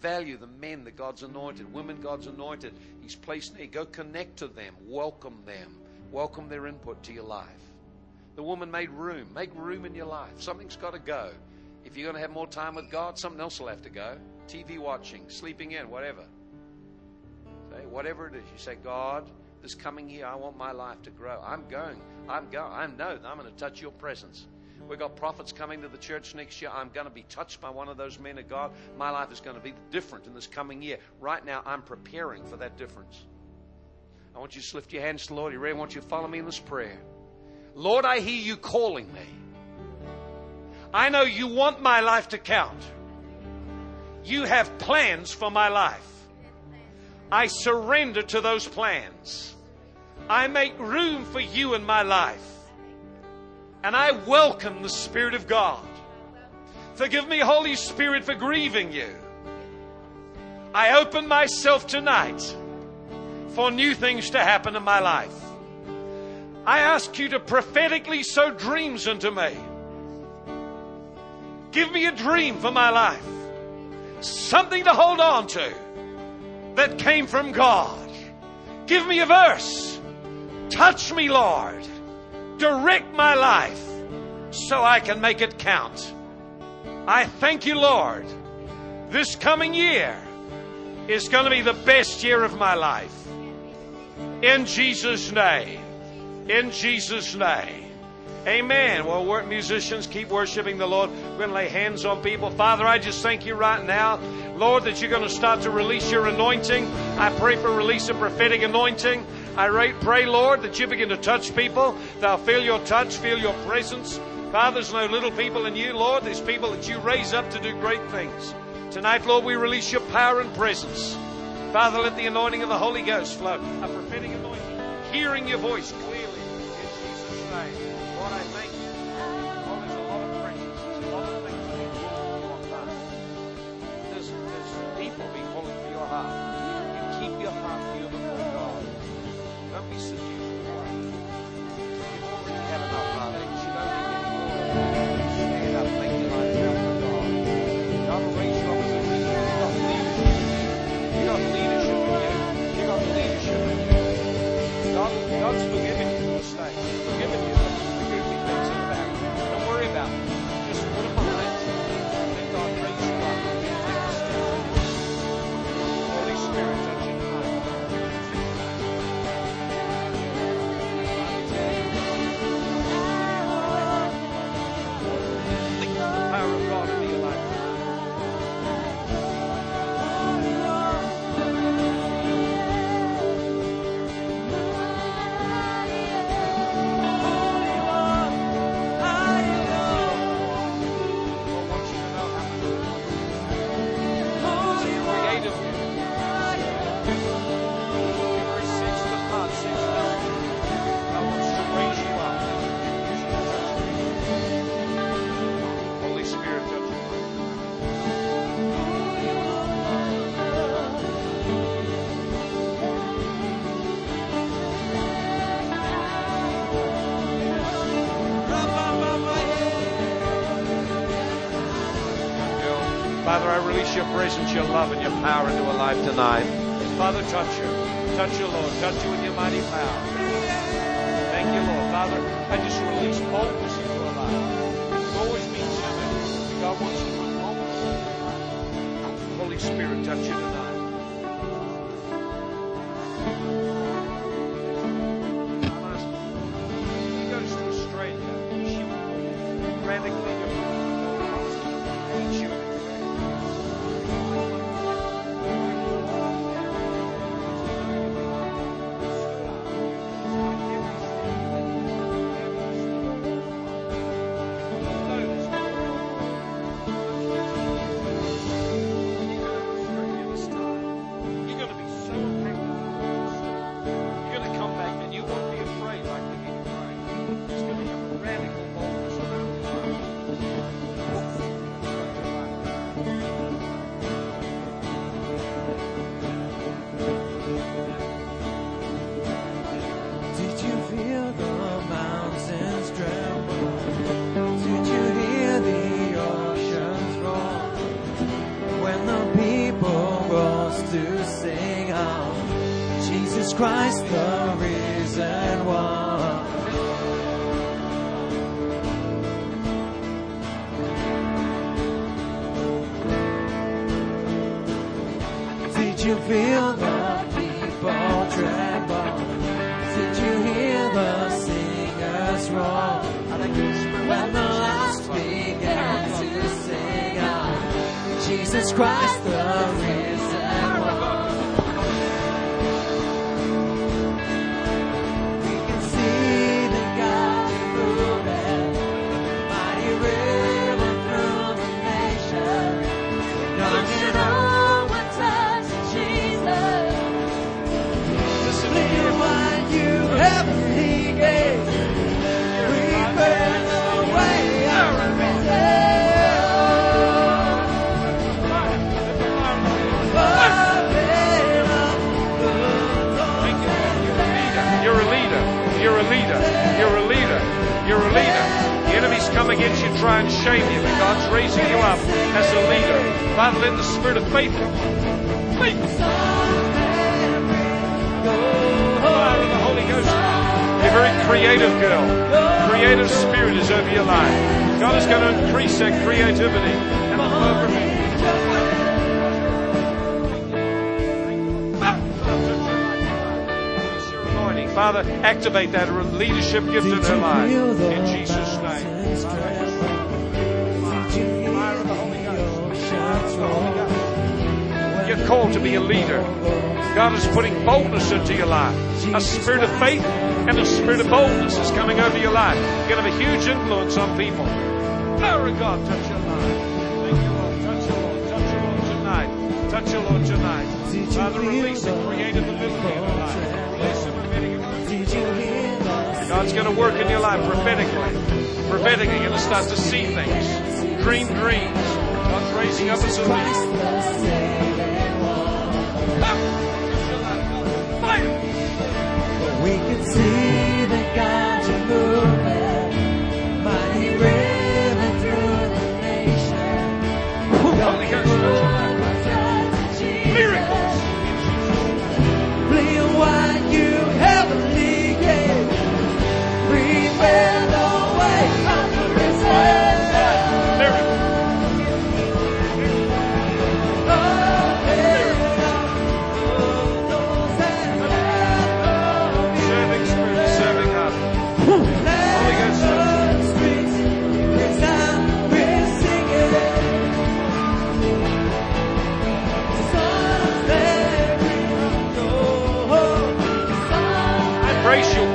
Value the men that God's anointed, women God's anointed. He's placed there. Go connect to them, welcome them, welcome their input to your life. The woman made room. Make room in your life. Something's got to go. If you're going to have more time with God, something else will have to go. TV watching, sleeping in, whatever. Say, whatever it is, you say, God, this coming year, I want my life to grow. I'm going. I'm going. I know I'm going to touch your presence. We've got prophets coming to the church next year. I'm going to be touched by one of those men of God. My life is going to be different in this coming year. Right now, I'm preparing for that difference. I want you to lift your hands to the Lord. You ready? I want you to follow me in this prayer. Lord, I hear you calling me. I know you want my life to count. You have plans for my life. I surrender to those plans. I make room for you in my life. And I welcome the Spirit of God. Forgive me, Holy Spirit, for grieving you. I open myself tonight for new things to happen in my life. I ask you to prophetically sow dreams into me. Give me a dream for my life, something to hold on to that came from God. Give me a verse. Touch me, Lord. Direct my life so I can make it count. I thank you, Lord. This coming year is going to be the best year of my life. In Jesus' name. In Jesus' name. Amen. Well, work musicians, keep worshiping the Lord. We're going to lay hands on people. Father, I just thank you right now, Lord, that you're going to start to release your anointing. I pray for release of prophetic anointing. I pray, Lord, that you begin to touch people. They'll feel your touch, feel your presence. Father, there's no little people in you, Lord. There's people that you raise up to do great things. Tonight, Lord, we release your power and presence. Father, let the anointing of the Holy Ghost flow. A prophetic anointing, hearing your voice clearly in Jesus' name. I there's a lot of. There's a lot of things your heart. There's, people being pulled for your heart. Presence, your love, and your power into her life tonight. Father, touch her. Touch her, Lord. Touch her with your mighty power. Thank you, Lord. Father, I just release boldness life. In Jesus' name. Fire of the Holy Ghost. Fire of the Holy Ghost. You're called to be a leader. God is putting boldness into your life. A spirit of faith and a spirit of boldness is coming over your life. You're going to have a huge influence on people. Power of God, touch your life. Thank you, Lord. Touch your Lord. Touch your Lord tonight. Touch your Lord tonight. Father, release the creative ability in your life. God's going to work in your life prophetically. Prophetically, you're going to start to see things. Dream dreams. God's raising up as a leader. We can see the God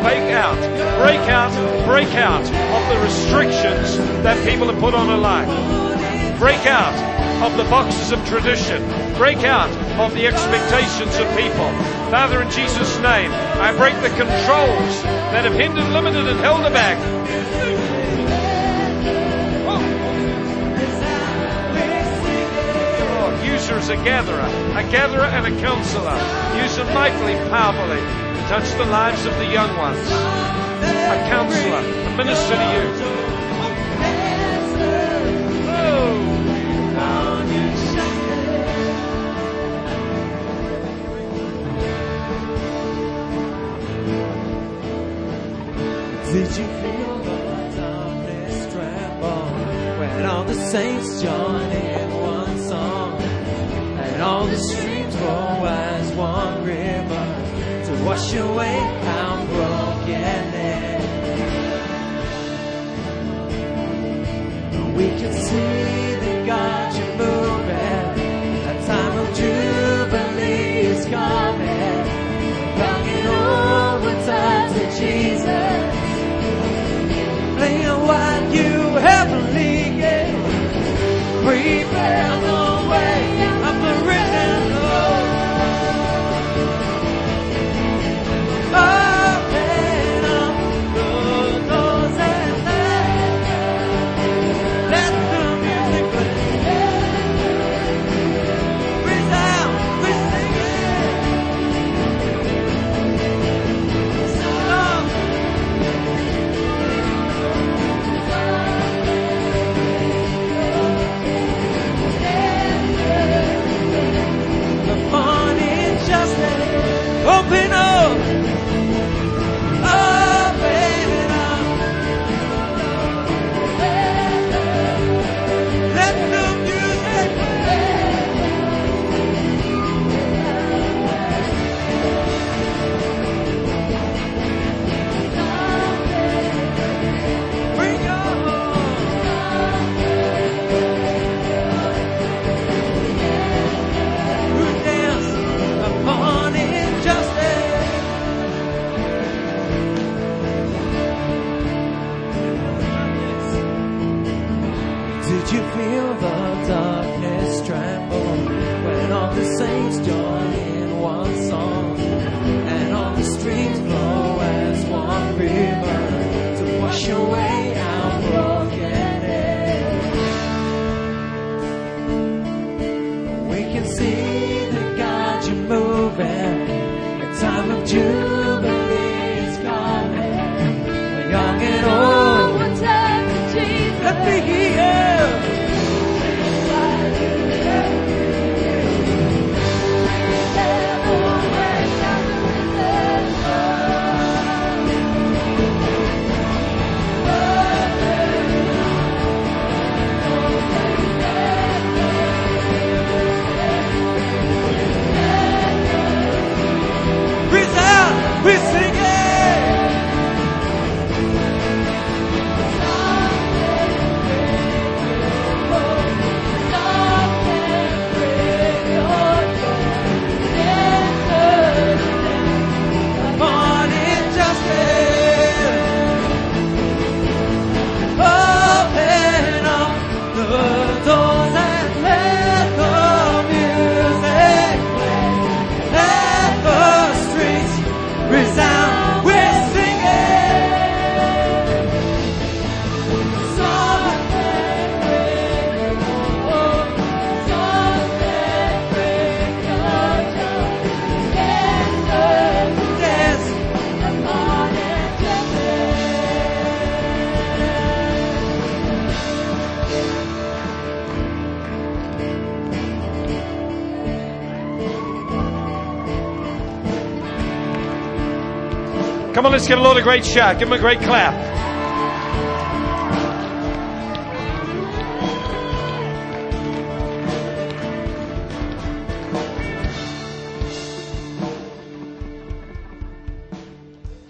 break out, break out, break out of the restrictions that people have put on her life. Break out of the boxes of tradition. Break out of the expectations of people. Father, in Jesus' name, I break the controls that have hindered, limited, and held her back. Use her as a gatherer, a gatherer and a counselor. Use her mightily, powerfully. Touch the lives of the young ones. A counselor, a minister to you. Did you feel the darkness tremble when all the saints joined in one song and all the streams flow as one river wash away our brokenness? We can see on, let's give a Lord a great shout. Give him a great clap.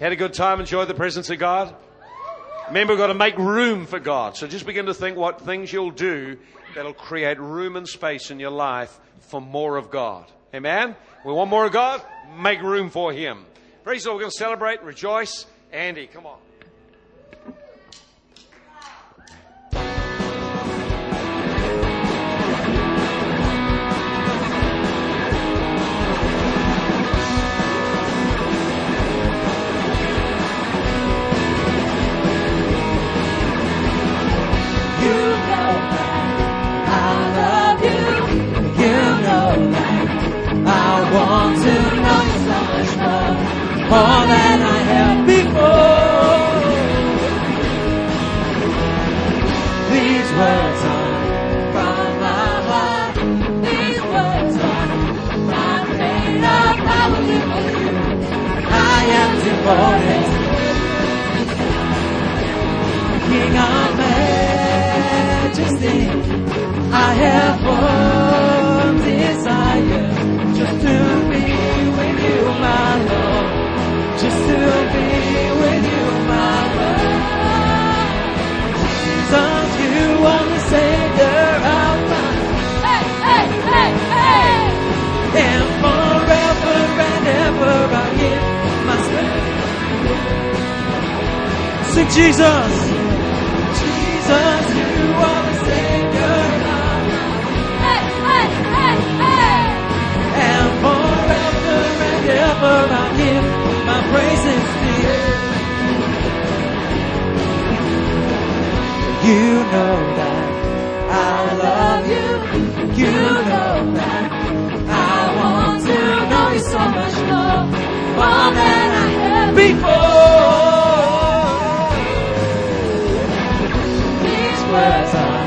Had a good time, enjoyed the presence of God? Remember, we've got to make room for God. So just begin to think what things you'll do that'll create room and space in your life for more of God. Amen? We want more of God? Make room for Him. Praise the Lord. We're going to celebrate, and rejoice. Andy, come on. More than I have before. These words are from my heart. These words are you. I am devoted. King of majesty, I have one Sing Jesus, Jesus, you are the Savior, Hey, hey, hey, hey. and forever and ever I give my praises to you. You know that I love you. You know that I want to know you so much more, more than I have before. From my